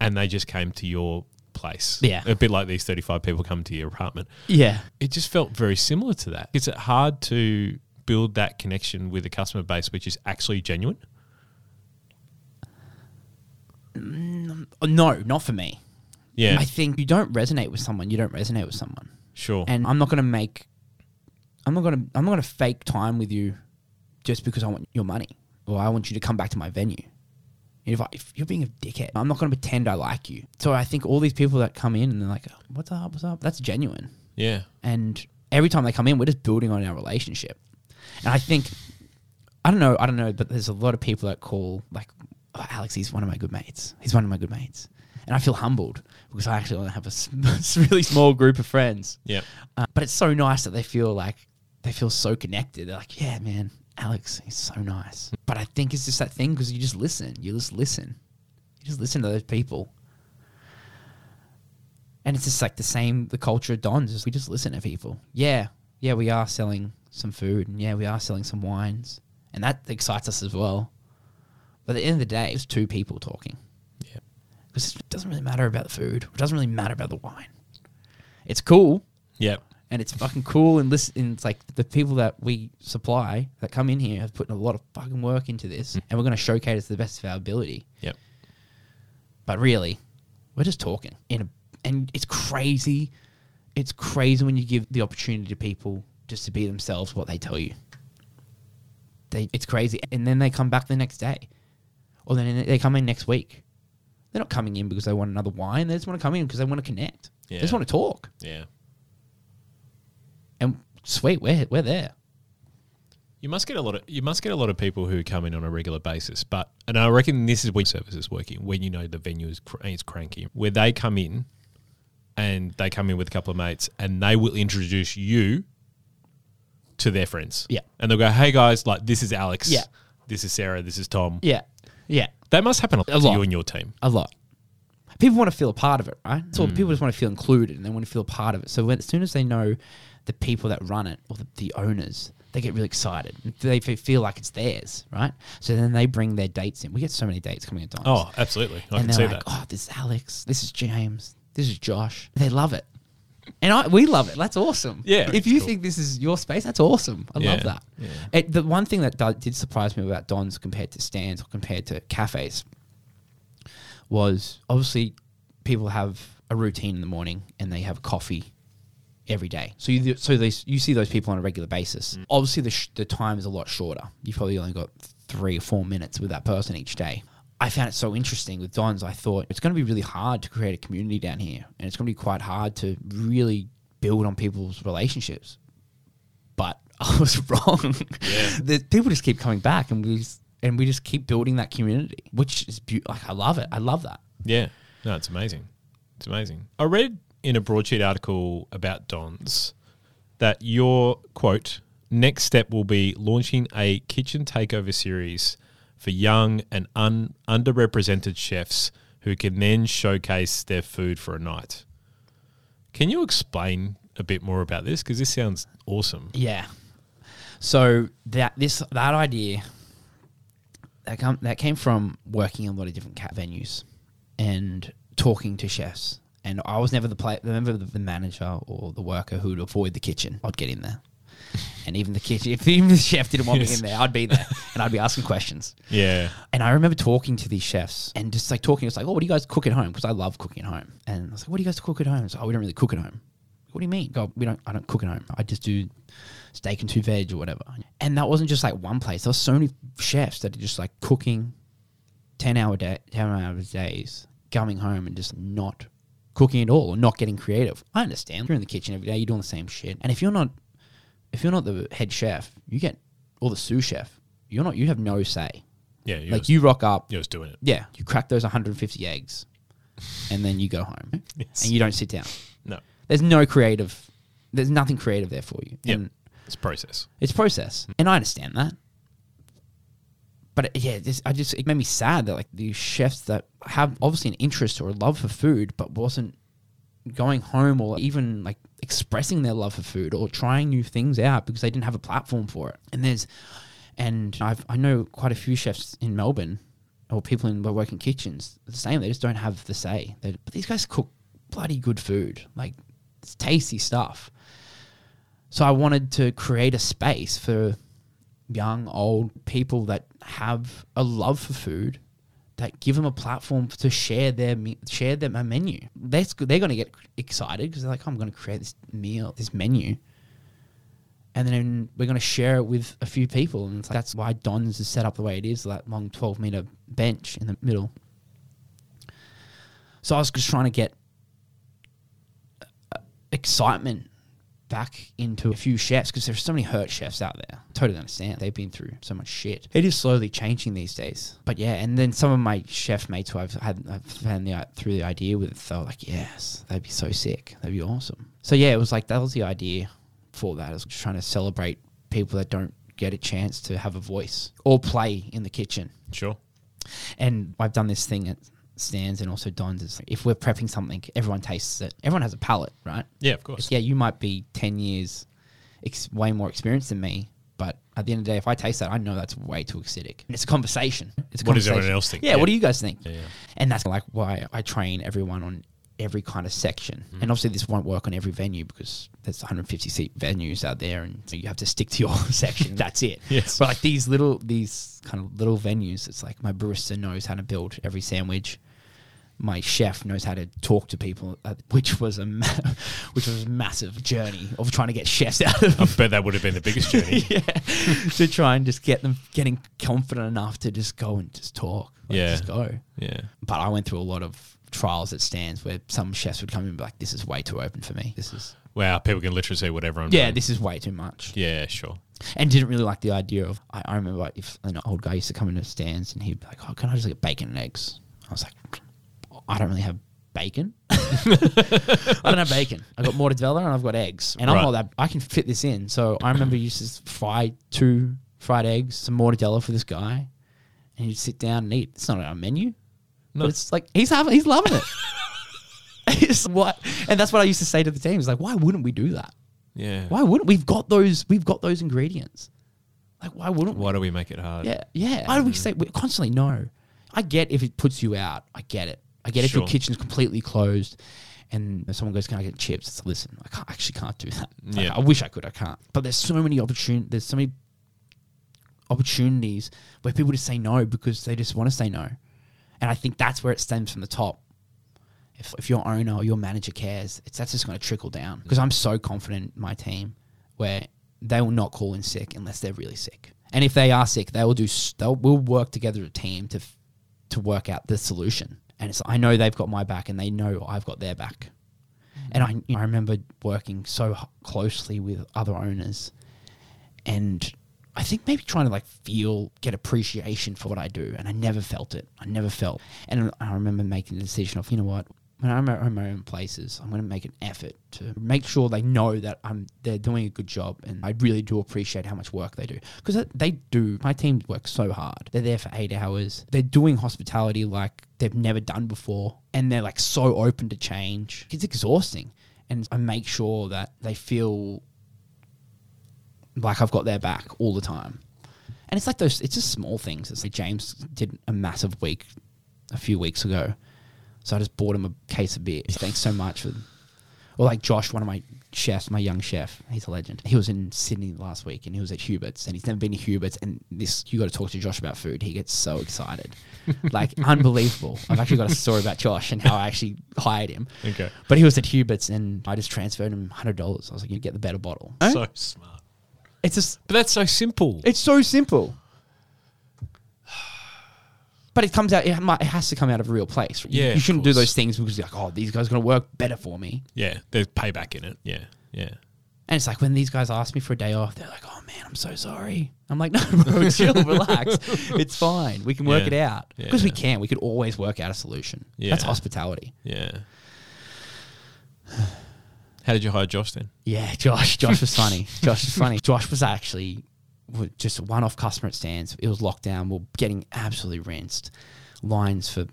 and they just came to your place. Yeah. A bit like these 35 people come to your apartment. Yeah. It just felt very similar to that. Is it hard to build that connection with a customer base which is actually genuine? Oh, No, not for me. Yeah. I think you don't resonate with someone, you don't resonate with someone. sure. And I'm not going to make, I'm not going to, I'm not going to fake time with you just because I want your money or I want you to come back to my venue. If, I, if you're being a dickhead, I'm not going to pretend I like you. So I think all these people that come in and they're like, "What's up? What's up?" That's genuine. yeah. And every time they come in, we're just building on our relationship. And I think, I don't know, I don't know, but there's a lot of people that call like oh, Alex, he's one of my good mates. He's one of my good mates, and I feel humbled because I actually only have *laughs* a really small group of friends. Yeah. Uh, but it's so nice that they feel like they feel so connected. They're like, yeah, man, Alex, he's so nice. But I think it's just that thing because you just listen. You just listen. You just listen to those people. And it's just like the same, the culture of Don's is we just listen to people. Yeah, yeah, we are selling some food and yeah, we are selling some wines. And that excites us as well. But at the end of the day, it's two people talking. Because it doesn't really matter about the food. It doesn't really matter about the wine. It's cool Yeah. and it's fucking cool and listen it's like the people that we supply that come in here have put a lot of fucking work into this mm. and we're going to showcase it to the best of our ability Yep. but really we're just talking in a, and it's crazy it's crazy when you give the opportunity to people just to be themselves what they tell you they it's crazy and then they come back the next day or then they come in next week they're not coming in because they want another wine they just want to come in because they want to connect they just want to talk Yeah. and sweet we're, we're there You must get a lot of you must get a lot of people who come in on a regular basis, but and I reckon this is when service is working when you know the venue is cr- is cranky, where they come in and they come in with a couple of mates and they will introduce you to their friends. Yeah. and they'll go, "Hey guys, like this is Alex. Yeah. this is Sarah. This is Tom. Yeah. Yeah. That must happen a lot, to you and your team. A lot. People want to feel a part of it, right? So mm. people just want to feel included and they want to feel a part of it. So when, as soon as they know the people that run it or the, the owners, they get really excited. They feel like it's theirs, right? So then they bring their dates in. We get so many dates coming at times. Oh, absolutely. I and can they're see like, that. oh, this is Alex. This is James. This is Josh. They love it. And I, we love it. That's awesome. Yeah, If you cool. think this is your space, that's awesome. I love that. yeah. It, the one thing that do- did surprise me about Don's compared to Stan's or compared to cafes was obviously people have a routine in the morning and they have coffee every day. So you so they, you see those people on a regular basis. Mm. Obviously, the sh- the time is a lot shorter. You've probably only got three or four minutes with that person each day. I found it so interesting with Don's. I thought it's going to be really hard to create a community down here, and it's going to be quite hard to really build on people's relationships. But *laughs* I was wrong. Yeah. *laughs* the people just keep coming back, and we just, and we just keep building that community, which is beau- like I love it. I love that. Yeah. No, it's amazing. It's amazing. I read in a broadsheet article about Don's that your quote next step will be launching a kitchen takeover series for young and un- underrepresented chefs who can then showcase their food for a night. Can you explain a bit more about this? Because this sounds awesome. Yeah. So that this that idea that come that came from working in a lot of different cat venues and talking to chefs. And I was never the play, never the, the manager or the worker who would avoid the kitchen. I'd get in there, and even the kitchen, if even the chef didn't want Yes. me in there, I'd be there and I'd be asking questions. Yeah. And I remember talking to these chefs and just like talking. It's like, oh, what do you guys cook at home? Because I love cooking at home. And I was like, what do you guys cook at home? It's like, oh, we don't really cook at home. What do you mean? Go, we don't. I don't cook at home. I just do steak and two veg or whatever. And that wasn't just like one place. There was so many chefs that are just like cooking ten hour day, ten hour days, coming home and just not cooking at all or not getting creative. I understand. You're in the kitchen every day. You're doing the same shit. And if you're not, if you're not the head chef, you get or the sous chef. You're not. You have no say. Yeah. You're like you rock up. you're just doing it. Yeah, you crack those 150 eggs, and then you go home, *laughs* Yes. and you don't sit down. No. There's no creative. There's nothing creative there for you. Yep. And It's process. it's process, mm. and I understand that. But it- yeah, this, I just it made me sad that like these chefs that have obviously an interest or a love for food, but wasn't going home or even like expressing their love for food or trying new things out because they didn't have a platform for it. And there's, and I've I know quite a few chefs in Melbourne or people in working kitchens. The same, they just don't have the say. They, but these guys cook bloody good food, like it's tasty stuff. So I wanted to create a space for young, old people that have a love for food, that give them a platform to share their share their menu. That's. They're going to get excited because they're like, I'm going to create this meal, this menu, and then we're going to share it with a few people. And like, that's why Don's is set up the way it is, that long 12 meter bench in the middle. So I was just trying to get uh, excitement back into a few chefs because there's so many hurt chefs out there. Totally understand. They've been through so much shit. It is slowly changing these days. But yeah, and then some of my chef mates who I've had I've found the through the idea with, they were like, yes, that'd be so sick. That'd be awesome. So yeah, it was like that was the idea for that. I was just trying to celebrate people that don't get a chance to have a voice or play in the kitchen. Sure. And I've done this thing at Stan's and also Don's. Is if we're prepping something, everyone tastes it. Everyone has a palate, right? Yeah, of course. Yeah, you might be 10 years ex- way more experienced than me, but at the end of the day, if I taste that, I know that's way too acidic. And it's a conversation. It's a What does everyone else think? Yeah, Yeah. what do you guys think? Yeah, yeah. And that's like why I train everyone on every kind of section. Mm-hmm. And obviously, this won't work on every venue because there's 150 seat venues out there, and so you have to stick to your *laughs* section. *laughs* That's it. Yes. But like these little, these kind of little venues, it's like my barista knows how to build every sandwich. My chef knows how to talk to people, uh, which was a ma- *laughs* which was a massive journey of trying to get chefs out of I bet that would have been the biggest journey. yeah, to try and just get them getting confident enough to just go and just talk. Like, Yeah. just go. yeah. But I went through a lot of trials at Stan's where some chefs would come in and be like, "This is way too open for me. This is Wow, people can literally say whatever I'm yeah, doing. this is way too much." Yeah, sure. And didn't really like the idea of. I, I remember like, if an old guy used to come into Stan's and he'd be like, "Oh, can I just get bacon and eggs?" I was like, "I don't really have." Bacon? *laughs* I don't have bacon. I've got mortadella and I've got eggs, and I'm Right. not that. I can fit this in. So I remember you used to fry two fried eggs, some mortadella for this guy, and you'd sit down and eat. It's not on our menu, No. but it's like he's having, he's loving it. *laughs* it's what, and that's what I used to say to the team. It's like, why wouldn't we do that? Yeah. Why wouldn't we've got those? We've got those ingredients. Like, why wouldn't? we? Why do we make it hard? Yeah, yeah. Why do we say we constantly no? I get if it puts you out. I get it. I get if your kitchen's completely closed, and if someone goes, "Can I get chips?" It's listen. I can't, actually can't do that. Like, Yeah. I wish I could. I can't. But there's so many opportunities. There's so many opportunities where people just say no because they just want to say no, and I think that's where it stems from the top. If, if your owner or your manager cares, it's that's just going to trickle down. Because I'm so confident in my team, where they will not call in sick unless they're really sick. And if they are sick, they will do. They'll we'll work together as a team to to work out the solution. And it's I know they've got my back, and they know I've got their back. And I I remember working so closely with other owners, and I think maybe trying to like feel get appreciation for what I do, and I never felt it. I never felt. And I remember making the decision of you know what. When I'm at my own places, I'm going to make an effort to make sure they know that I'm they're doing a good job, and I really do appreciate how much work they do because they do. My team works so hard; they're there for eight hours. They're doing hospitality like they've never done before, and they're like so open to change. It's exhausting, and I make sure that they feel like I've got their back all the time. And it's like those, it's just small things. It's like James did a massive week a few weeks ago. So I just bought him a case of beer. *sighs* Thanks so much for. Or like Josh, one of my chefs, my young chef, he's a legend. He was in Sydney last week and he was at Hubert's and he's never been to Hubert's. And this, you got to talk to Josh about food. He gets so excited. *laughs* like, unbelievable. I've actually got a story about Josh and how I actually hired him. Okay. But he was at Hubert's and I just transferred him $100. I was like, you get the better bottle. So smart. It's just, But that's so simple. it's so simple. But it comes out. It, might, it has to come out of a real place. You, Yeah, you of shouldn't do course. those things because you're like, oh, these guys are going to work better for me. yeah, there's payback in it. Yeah, yeah. And it's like when these guys ask me for a day off, they're like, oh man, I'm so sorry. I'm like, *laughs* no, bro, chill, *laughs* relax. It's fine. We can work Yeah. it out because we Yeah. can. We could always work out a solution. That's Yeah. hospitality. Yeah. How did you hire Josh then? Yeah, *laughs* Josh. Josh was funny. Josh was funny. Josh was actually just a one-off customer at Stan's. It was lockdown. We are getting absolutely rinsed. Lines for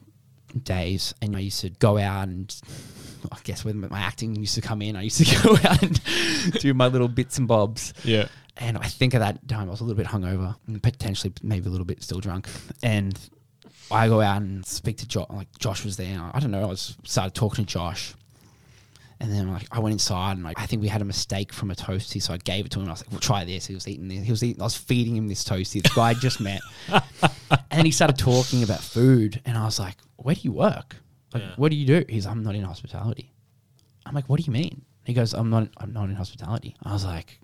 days, and I used to go out and I guess when my acting used to come in, I used to *laughs* go out and do my little bits and bobs. Yeah. And I think at that time I was a little bit hungover, and potentially maybe a little bit still drunk. And I go out and speak to Josh. Like Josh was there. I don't know. I was started talking to Josh, and then like I went inside and like I think we had a mistake from a toasty, so I gave it to him. I was like, "Well, try this." He was eating this. He was eating. I was feeding him this toasty. This guy I just met, *laughs* and he started talking about food, and I was like, "Where do you work? Like, Yeah. what do you do?" He's, "I'm not in hospitality." I'm like, "What do you mean?" He goes, "I'm not. I'm not in hospitality." I was like,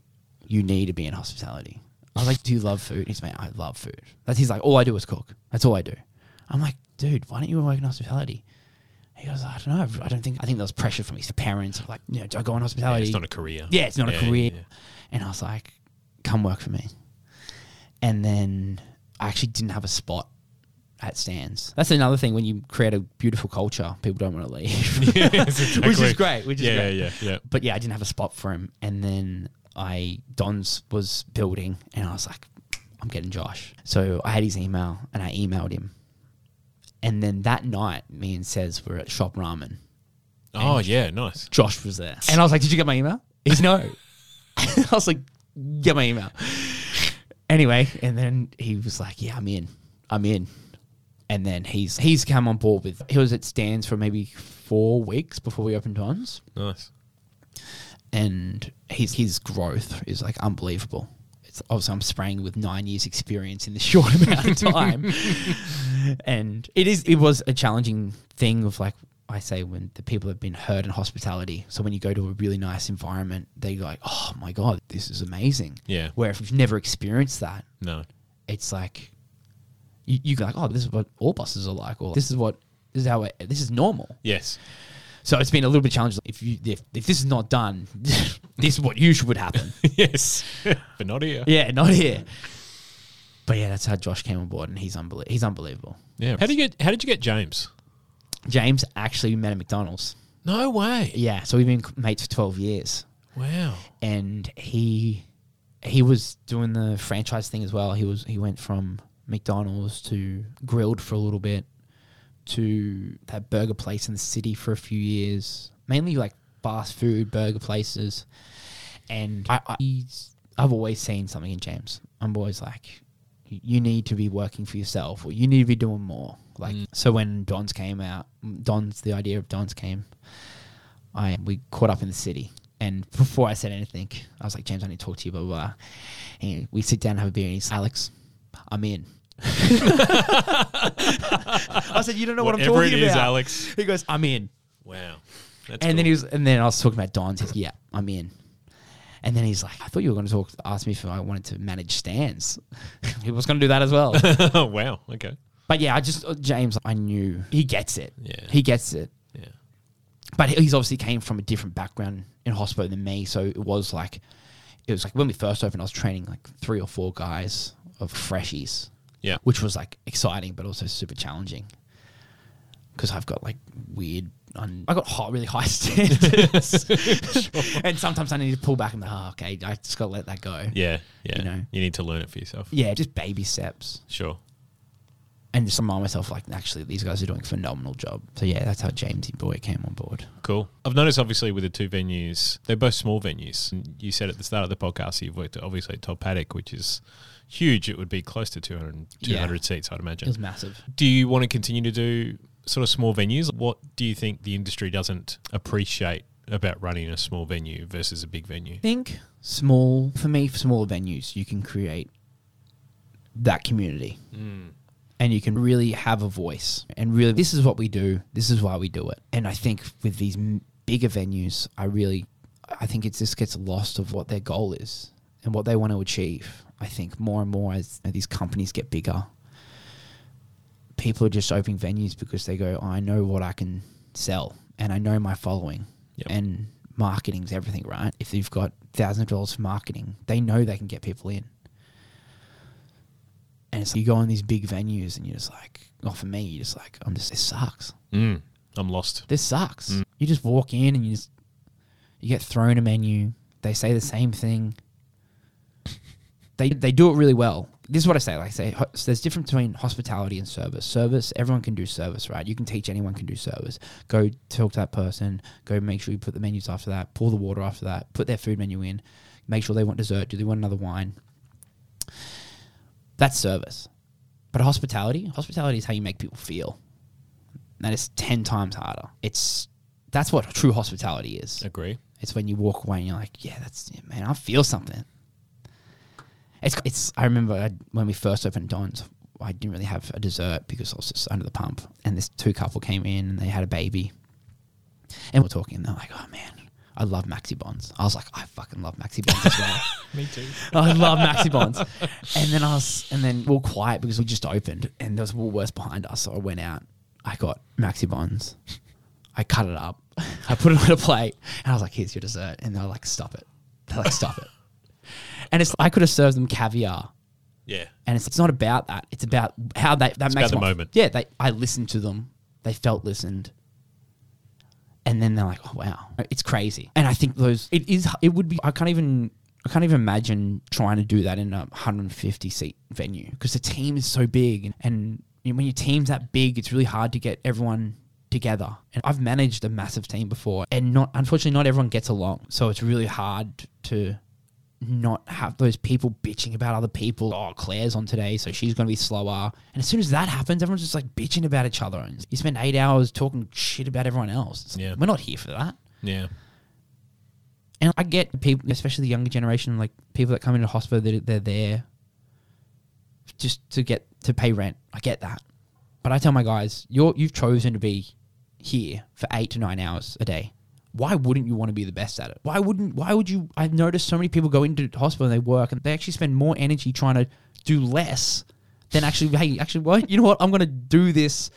"You need to be in hospitality." I was like, "Do you love food?" He's like, "I love food." That's he's like, "All I do is cook. That's all I do." I'm like, "Dude, why don't you work in hospitality?" He goes, I don't know. I don't think. I think there was pressure from his parents. Like, you know, do I go in Yeah, hospitality? it's not a career. Yeah, it's not Yeah, a career. yeah. And I was like, come work for me. And then I actually didn't have a spot at Stan's. That's another thing when you create a beautiful culture, people don't want to leave. *laughs* *laughs* Which is great. Which is yeah, great. yeah, yeah. But yeah, I didn't have a spot for him. And then I Don's was building and I was like, I'm getting Josh. So I had his email and I emailed him. And then that night, me and Says were at Shop Ramen. Oh, yeah, nice. Josh was there. And I was like, Did you get my email? He's no. *laughs* I was like, Get my email. Anyway, and then he was like, Yeah, I'm in. I'm in. And then he's he's come on board with he was at Stan's for maybe four weeks before we opened Don's. Nice. And his his growth is like unbelievable. Obviously I'm spraying with nine years experience in this *laughs* short amount of time. *laughs* and it is it was a challenging thing of like I say when the people have been hurt in hospitality. So when you go to a really nice environment, they go like, Oh my God, this is amazing. Yeah. Where if you've never experienced that, No. it's like you, you go like, Oh, this is what all buses are like, or this is what this is how it, this is normal. Yes. So it's been a little bit challenging. If you if, if this is not done, *laughs* this is what usually would happen. *laughs* yes. *laughs* but not here. yeah, not here. But yeah, that's how Josh came on board, and he's unbelievable. He's unbelievable. Yeah. How did you get? How did you get James? James actually met at McDonald's. No way. Yeah, so we've been mates for twelve years, Wow. and he he was doing the franchise thing as well. He was he went from McDonald's to Grill'd for a little bit to that burger place in the city for a few years, mainly like fast food burger places. And I, I I've always seen something in James. I'm always like, you need to be working for yourself, or you need to be doing more. Like mm. so, when Don's came out, Don's the idea of Don's came. I we caught up in the city, and before I said anything, I was like, James, I need to talk to you, blah blah. blah. And we sit down, and have a beer, and he's Alex, I'm in. *laughs* I said, you don't know what I'm talking it is, about. Alex. He goes, I'm in. Wow. That's and then he was, and then I was talking about Don's. He's, yeah, I'm in. And then he's like, I thought you were going to talk, ask me if I wanted to manage Stan's. *laughs* he was going to do that as well. oh *laughs* wow. Okay. but yeah, I just uh, James, I knew he gets it. Yeah. he gets it. Yeah. But he's obviously came from a different background in hospital than me, so it was like, it was like when we first opened, I was training like three or four guys of freshies, Yeah. which was like exciting, but also super challenging. Because I've got like weird, un- I got hot, really high *laughs* *laughs* standards, and sometimes I need to pull back and be, oh, okay, I just got to let that go. Yeah. Yeah. You know. you need to learn it for yourself. Yeah, just baby steps, Sure. and just remind myself like, actually, these guys are doing a phenomenal job. So yeah, that's how Jamesy Boy came on board. Cool. I've noticed, obviously, with the two venues, they're both small venues. You said at the start of the podcast you've worked at, obviously, at Top Paddock, which is huge. It would be close to 200, Yeah. seats, I'd imagine. It was massive. Do you want to continue to do sort of small venues? What do you think the industry doesn't appreciate about running a small venue versus a big venue? I think small for me, for smaller venues, you can create that community, mm. and you can really have a voice. And really, this is what we do. This is why we do it. And I think with these bigger venues, I really, I think it just gets lost of what their goal is and what they want to achieve. I think more and more as these companies get bigger, people are just opening venues because they go, I know what I can sell and I know my following. Yep. And marketing's everything, right? If you've got thousands of dollars for marketing, they know they can get people in. And so you go on these big venues and you're just like, well, for me, you're just like, I'm just, this sucks. Mm, I'm lost. This sucks. You just walk in and you just, you get thrown a menu. They say the same thing. They, they do it really well. This is what I say. Like I say, so there's difference between hospitality and service. Service, everyone can do service, right? You can teach anyone can do service. Go talk to that person. Go make sure you put the menus after that. Pour the water after that. Put their food menu in. Make sure they want dessert. Do they want another wine? That's service. But hospitality, hospitality is how you make people feel. That is ten times harder. It's that's what true hospitality is. Agree. It's when you walk away and you're like, yeah, that's yeah, man, I feel something. It's it's. I remember I, when we first opened Don's, I didn't really have a dessert because I was just under the pump, and this two couple came in and they had a baby, and we're talking, and they're like, oh man. I love Maxibons. I was like, I fucking love Maxibons as well. *laughs* Me too. I love Maxibons. And then I was, and then we are quiet because we just opened and there was Woolworths behind us. So I went out. I got Maxibons. I cut it up. I put it on a plate, and I was like, "Here's your dessert," and they're like, "Stop it!" They're like, "Stop it!" And it's I could have served them caviar, Yeah. and it's, it's not about that. It's about how they that makes about the moment. Yeah, they I listened to them. They felt listened, and then they're like, "Oh wow, it's crazy." And I think those it is it would be I can't even I can't even imagine trying to do that in a 150 seat venue because the team is so big, and, and you know, when your team's that big, it's really hard to get everyone together. And I've managed a massive team before, and not unfortunately not everyone gets along, so it's really hard to not have those people bitching about other people. Oh, Claire's on today, so she's going to be slower. And as soon as that happens, everyone's just like bitching about each other. And you spend eight hours talking shit about everyone else. It's like, Yeah. We're not here for that. Yeah. And I get people, especially the younger generation, like people that come into hospital, that they're there just to get to pay rent. I get that, but I tell my guys, you're you've chosen to be here for eight to nine hours a day. Why wouldn't you want to be the best at it? Why wouldn't? Why would you? I've noticed so many people go into hospital and they work and they actually spend more energy trying to do less than actually. Hey, actually, what? You know what? I'm going to do this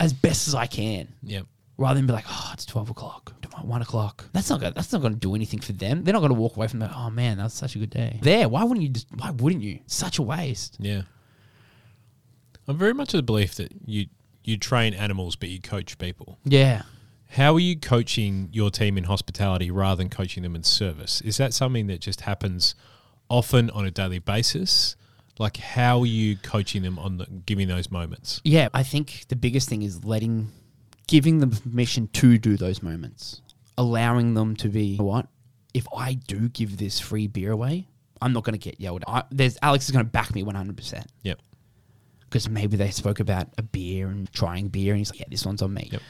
as best as I can Yeah. rather than be like, oh, it's twelve o'clock, one o'clock. That's not gonna, that's not going to do anything for them. They're not going to walk away from that. Oh man, that was such a good day. There, why wouldn't you? Just, why wouldn't you? Such a waste. Yeah. I'm very much of the belief that you you train animals but you coach people. Yeah, How are you coaching your team in hospitality rather than coaching them in service? Is that something that just happens often on a daily basis? Like how are you coaching them on the, giving those moments? yeah. I think the biggest thing is letting, giving them permission to do those moments, allowing them to be. You know what? If I do give this free beer away, I'm not going to get yelled. at. I, there's Alex is going to back me 100. percent Yep. because maybe they spoke about a beer and trying beer, and he's like, "Yeah, this one's on me." Yep.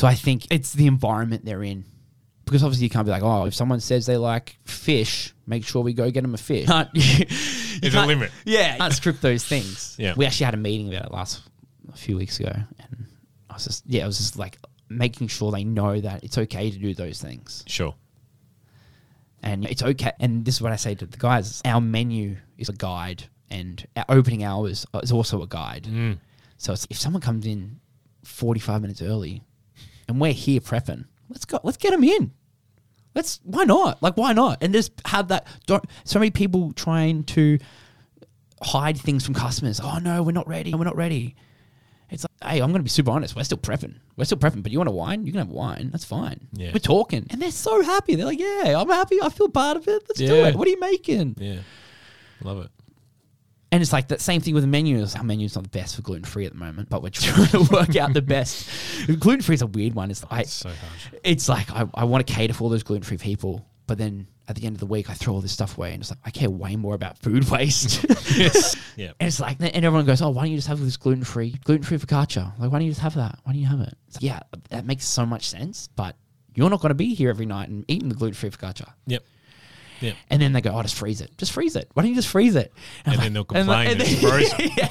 So I think it's the environment they're in, because obviously you can't be like, "Oh, if someone says they like fish, make sure we go get them a fish." *laughs* There's a limit. Yeah, you can't script those things. Yeah. we actually had a meeting about it last a few weeks ago, and I was just yeah, I was just like making sure they know that it's okay to do those things Sure. and it's okay. And this is what I say to the guys: our menu is a guide, and our opening hours is also a guide. Mm. So it's, if someone comes in forty-five minutes early, and we're here prepping, let's go. Let's get them in. Let's why not? Like why not? And just have that. Don't so many people trying to hide things from customers. Oh no, we're not ready. We're not ready. It's like, hey, I'm going to be super honest. We're still prepping. We're still prepping. But you want a wine? You can have wine. That's fine. Yeah. We're talking, and they're so happy. They're like, yeah, I'm happy. I feel part of it. Let's do it. What are you making? Yeah. Love it. And it's like that same thing with the menus. Our menu's not the best for gluten free at the moment, but we're *laughs* trying to work out the best. Gluten free is a weird one. It's like It's so it's like I, I want to cater for all those gluten free people, but then at the end of the week I throw all this stuff away, and it's like I care way more about food waste. *laughs* yes. *laughs* Yeah. And it's like, and everyone goes, "Oh, why don't you just have this gluten free, gluten free focaccia? Like, why don't you just have that? Why don't you have it?" It's like, yeah, that makes so much sense, but you're not going to be here every night and eating the gluten free focaccia. Yep. Yep. And then they go, "Oh, just freeze it. Just freeze it. Why don't you just freeze it?" And I'm then they'll and like- complain and it's then-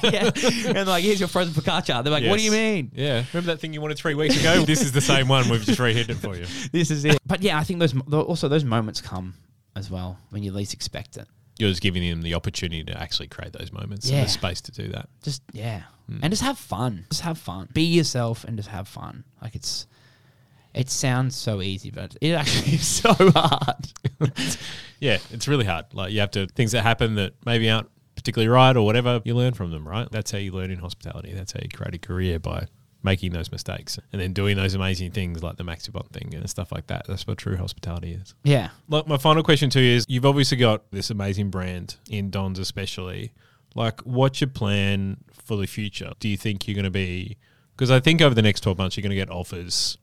*laughs* frozen. yeah, yeah. And like, here's your frozen focaccia. They're like, "What do you mean?" Yeah. Remember that thing you wanted three weeks ago? this is the same one. We've just reheated it for you. *laughs* This is it. But yeah, I think those also those moments come as well when you least expect it. You're just giving them the opportunity to actually create those moments Yeah. and the space to do that. Just yeah, Hmm. and just have fun. Just have fun. Be yourself and just have fun. Like it's. It sounds so easy, but it actually *laughs* is so hard. *laughs* Yeah, it's really hard. Like you have to things that happen that maybe aren't particularly right or whatever. You learn from them, right? That's how you learn in hospitality. That's how you create a career by making those mistakes and then doing those amazing things like the Maxibon thing and stuff like that. That's what true hospitality is. yeah. Like my final question to you is: You've obviously got this amazing brand in Don's, especially. Like, what's your plan for the future? Do you think you're going to be? Because I think over the next twelve months, you're going to get offers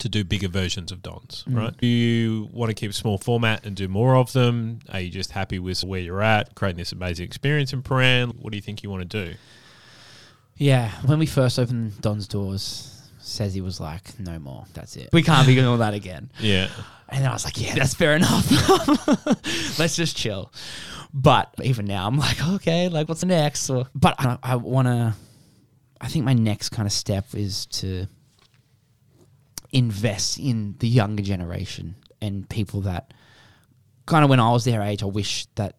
to do bigger versions of Don's, mm. right? Do you want to keep small format and do more of them? Are you just happy with where you're at, creating this amazing experience in Prahran? What do you think you want to do? Yeah, when we first opened Don's doors, says he was like, "No more. That's it. We can't be doing all that again." *laughs* Yeah, And then I was like, "Yeah, that's fair enough. *laughs* Let's just chill." But even now, I'm like, "Okay, like, what's next?" Or, but I, I want to. I think my next kind of step is to invest in the younger generation and people that kind of when I was their age, I wish that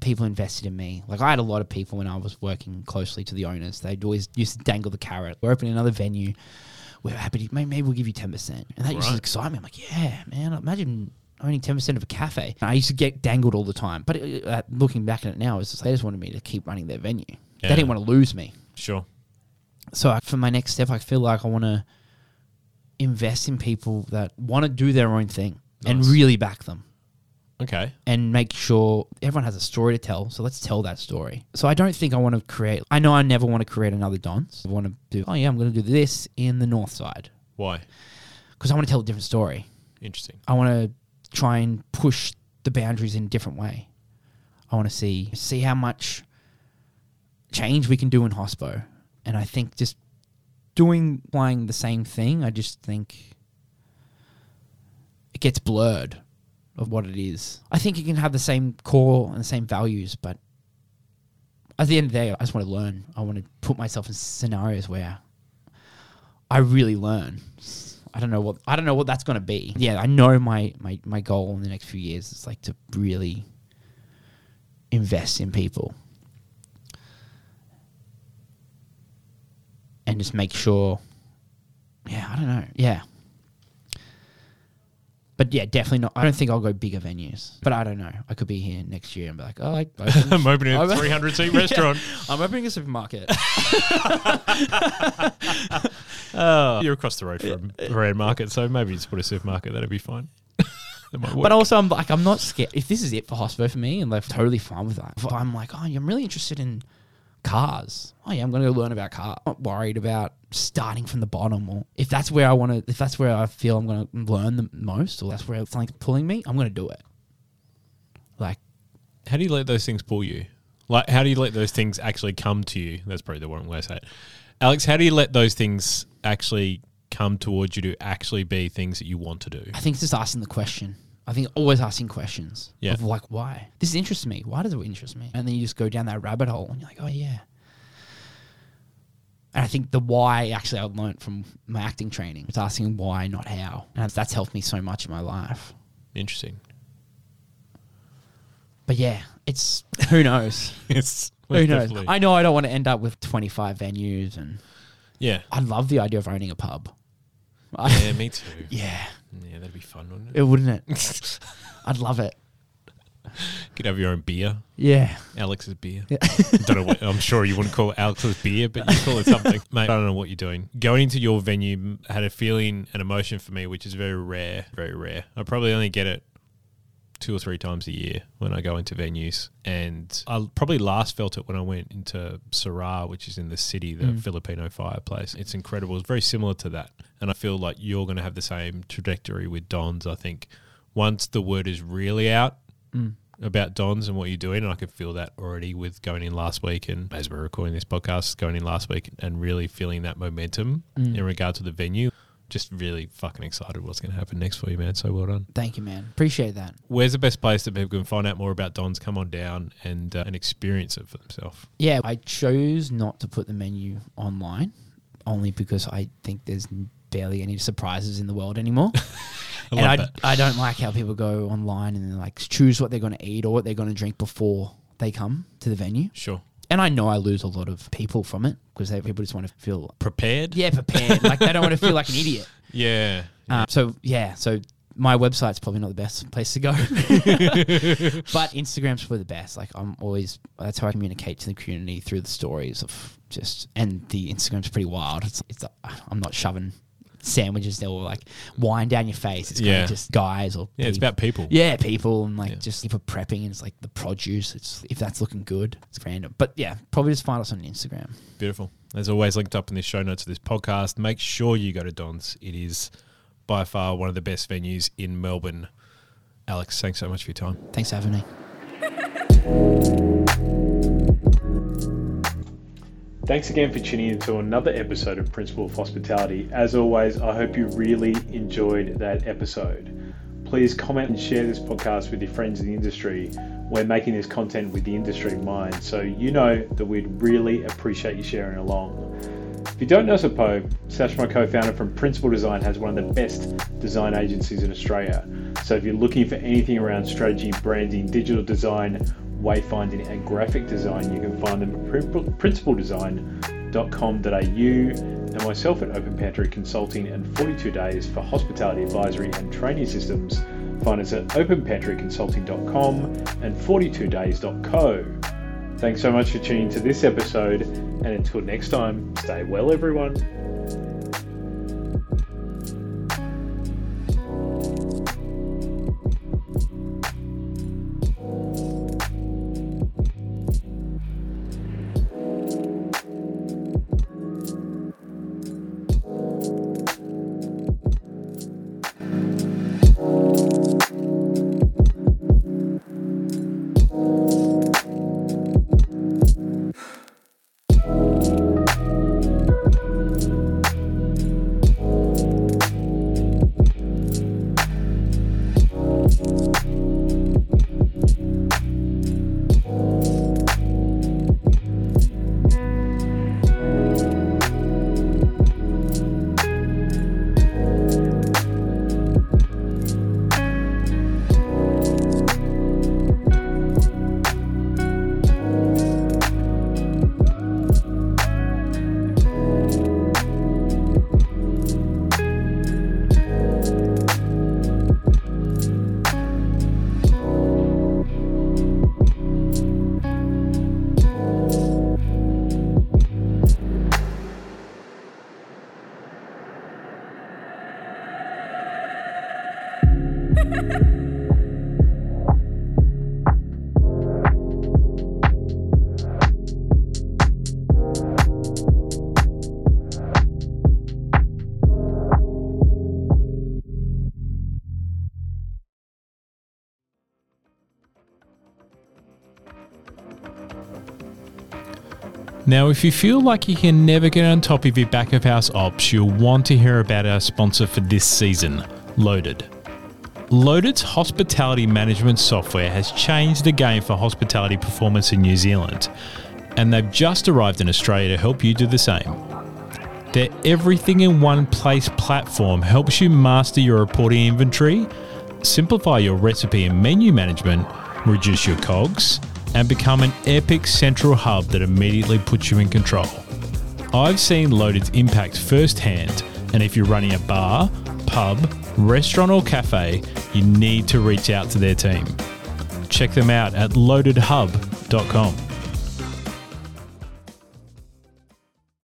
people invested in me. Like I had a lot of people when I was working closely to the owners. They'd always used to dangle the carrot. We're opening another venue. we're happy to, maybe, we'll give you 10%. And that used to excite me. I'm like, yeah, man, imagine owning 10% of a cafe. And I used to get dangled all the time. But uh, looking back at it now, it's just, they just wanted me to keep running their venue. Yeah. They didn't want to lose me. Sure. So I, for my next step, I feel like I want to invest in people that want to do their own thing and Nice. really back them Okay. and make sure everyone has a story to tell. So let's tell that story. So I don't think I want to create. I know I never want to create another Dons. I want to do. Oh yeah, I'm going to do this in the North Side Why? because I want to tell a different story. Interesting. I want to try and push the boundaries in a different way. I want to see see how much change we can do in hospo, and I think just doing playing the same thing, I just think it gets blurred of what it is. I think you can have the same core and the same values, but at the end of the day, I just want to learn. I want to put myself in scenarios where I really learn. I don't know what I don't know what that's going to be. Yeah, I know my, my my goal in the next few years is like to really invest in people and just make sure. Yeah, I don't know. Yeah. But yeah, definitely not. I don't think I'll go bigger venues. But I don't know. I could be here next year and be like, oh, I *laughs* opened, I'm opening a I'm- *laughs* 300 seat restaurant. *laughs* I'm opening a supermarket. Oh. You're across the road from a Grand Market, so maybe just put a supermarket. That'd be fine. that. But also, I'm like, I'm not scared. If this is it for hospo for me, and they're totally fine with that. If I'm like, oh, I'm really interested in cars. Oh yeah, I'm going to go learn about cars. I'm not worried about starting from the bottom, or if that's where I want to, if that's where I feel I'm going to learn the most, or that's where it's like pulling me, I'm going to do it. Like, how do you let those things pull you? Like, how do you let those things actually come to you? That's probably the wrong way to say it. Alex, how do you let those things actually come towards you to actually be things that you want to do? I think it's just asking the question. I think always asking questions Yeah. of like, why? This interests me. Why does it interest me? And then you just go down that rabbit hole and you're like, oh, yeah. And I think the why actually I learned from my acting training. It's asking why, not how. And that's, helped me so much in my life. Interesting. But yeah, it's who knows? *laughs* It's who knows? definitely- I know I don't want to end up with 25 venues and yeah. I love the idea of owning a pub. Yeah, me too. *laughs* yeah, Yeah, that'd be fun, wouldn't it it? wouldn't it? *laughs* I'd love it. Could have your own beer. Yeah. Alex's beer. don't know what I'm sure you wouldn't call it Alex's beer, but you call it something. *laughs* Mate, I don't know what you're doing. Going into your venue had a feeling and emotion for me, which is very rare, very rare. I probably only get it two or three times a year when I go into venues. And I probably last felt it when I went into Serai, which is in the city, the Mm. Filipino fireplace. It's incredible. It's very similar to that. And I feel like you're going to have the same trajectory with Dons. I think once the word is really out, Mm. about Dons and what you're doing, and I could feel that already with going in last week and as we're recording this podcast, going in last week and really feeling that momentum Mm. in regard to the venue. Just really fucking excited what's going to happen next for you, man. So well done. Thank you, man. Appreciate that. Where's the best place that people can find out more about Dons? Come on down and uh, and experience it for themselves. Yeah, I chose not to put the menu online only because I think there's barely any surprises in the world anymore. *laughs* I and I, that. I don't like how people go online and like choose what they're going to eat or what they're going to drink before they come to the venue. Sure. And I know I lose a lot of people from it because people just want to feel Prepared? yeah prepared. like they don't want to feel like an idiot. *laughs* Yeah. Um, so yeah, so my website's probably not the best place to go, *laughs* but Instagram's probably the best. Like I'm always that's how I communicate to the community through the stories of just and the Instagram's pretty wild. It's it's I'm not shoving sandwiches there or like wine down your face. It's kind Yeah. of just guys or Yeah, it's people. about people. Yeah, people and like Yeah. just if we're prepping and it's like the produce. It's if that's looking good, it's random. But yeah, probably just find us on Instagram. Beautiful. As always, linked up in the show notes of this podcast. Make sure you go to Don's. It is by far one of the best venues in Melbourne. Alex, thanks so much for your time. Thanks for having me. *laughs* Thanks again for tuning into another episode of Principle of Hospitality. As always, I hope you really enjoyed that episode. Please comment and share this podcast with your friends in the industry. We're making this content with the industry in mind, so you know that we'd really appreciate you sharing along. If you don't know Sapo, Sash, my co-founder from Principal Design, has one of the best design agencies in Australia. So if you're looking for anything around strategy, branding, digital design, wayfinding, and graphic design, you can find them at principaldesign.com.au. and myself at Open Pantry Consulting and 42 Days for Hospitality Advisory and Training Systems. Find us at openpantryconsulting.com and 42days.co. Thanks so much for tuning to this episode, and until next time, stay well, everyone. Now, if you feel like you can never get on top of your back of house ops, you'll want to hear about our sponsor for this season, Loaded. Loaded's hospitality management software has changed the game for hospitality performance in New Zealand, and they've just arrived in Australia to help you do the same. Their everything in one place platform helps you master your reporting inventory, simplify your recipe and menu management, reduce your COGS, and become an epic central hub that immediately puts you in control. I've seen Loaded's impact firsthand, and if you're running a bar, pub, restaurant, or cafe, you need to reach out to their team. Check them out at loadedhub.com.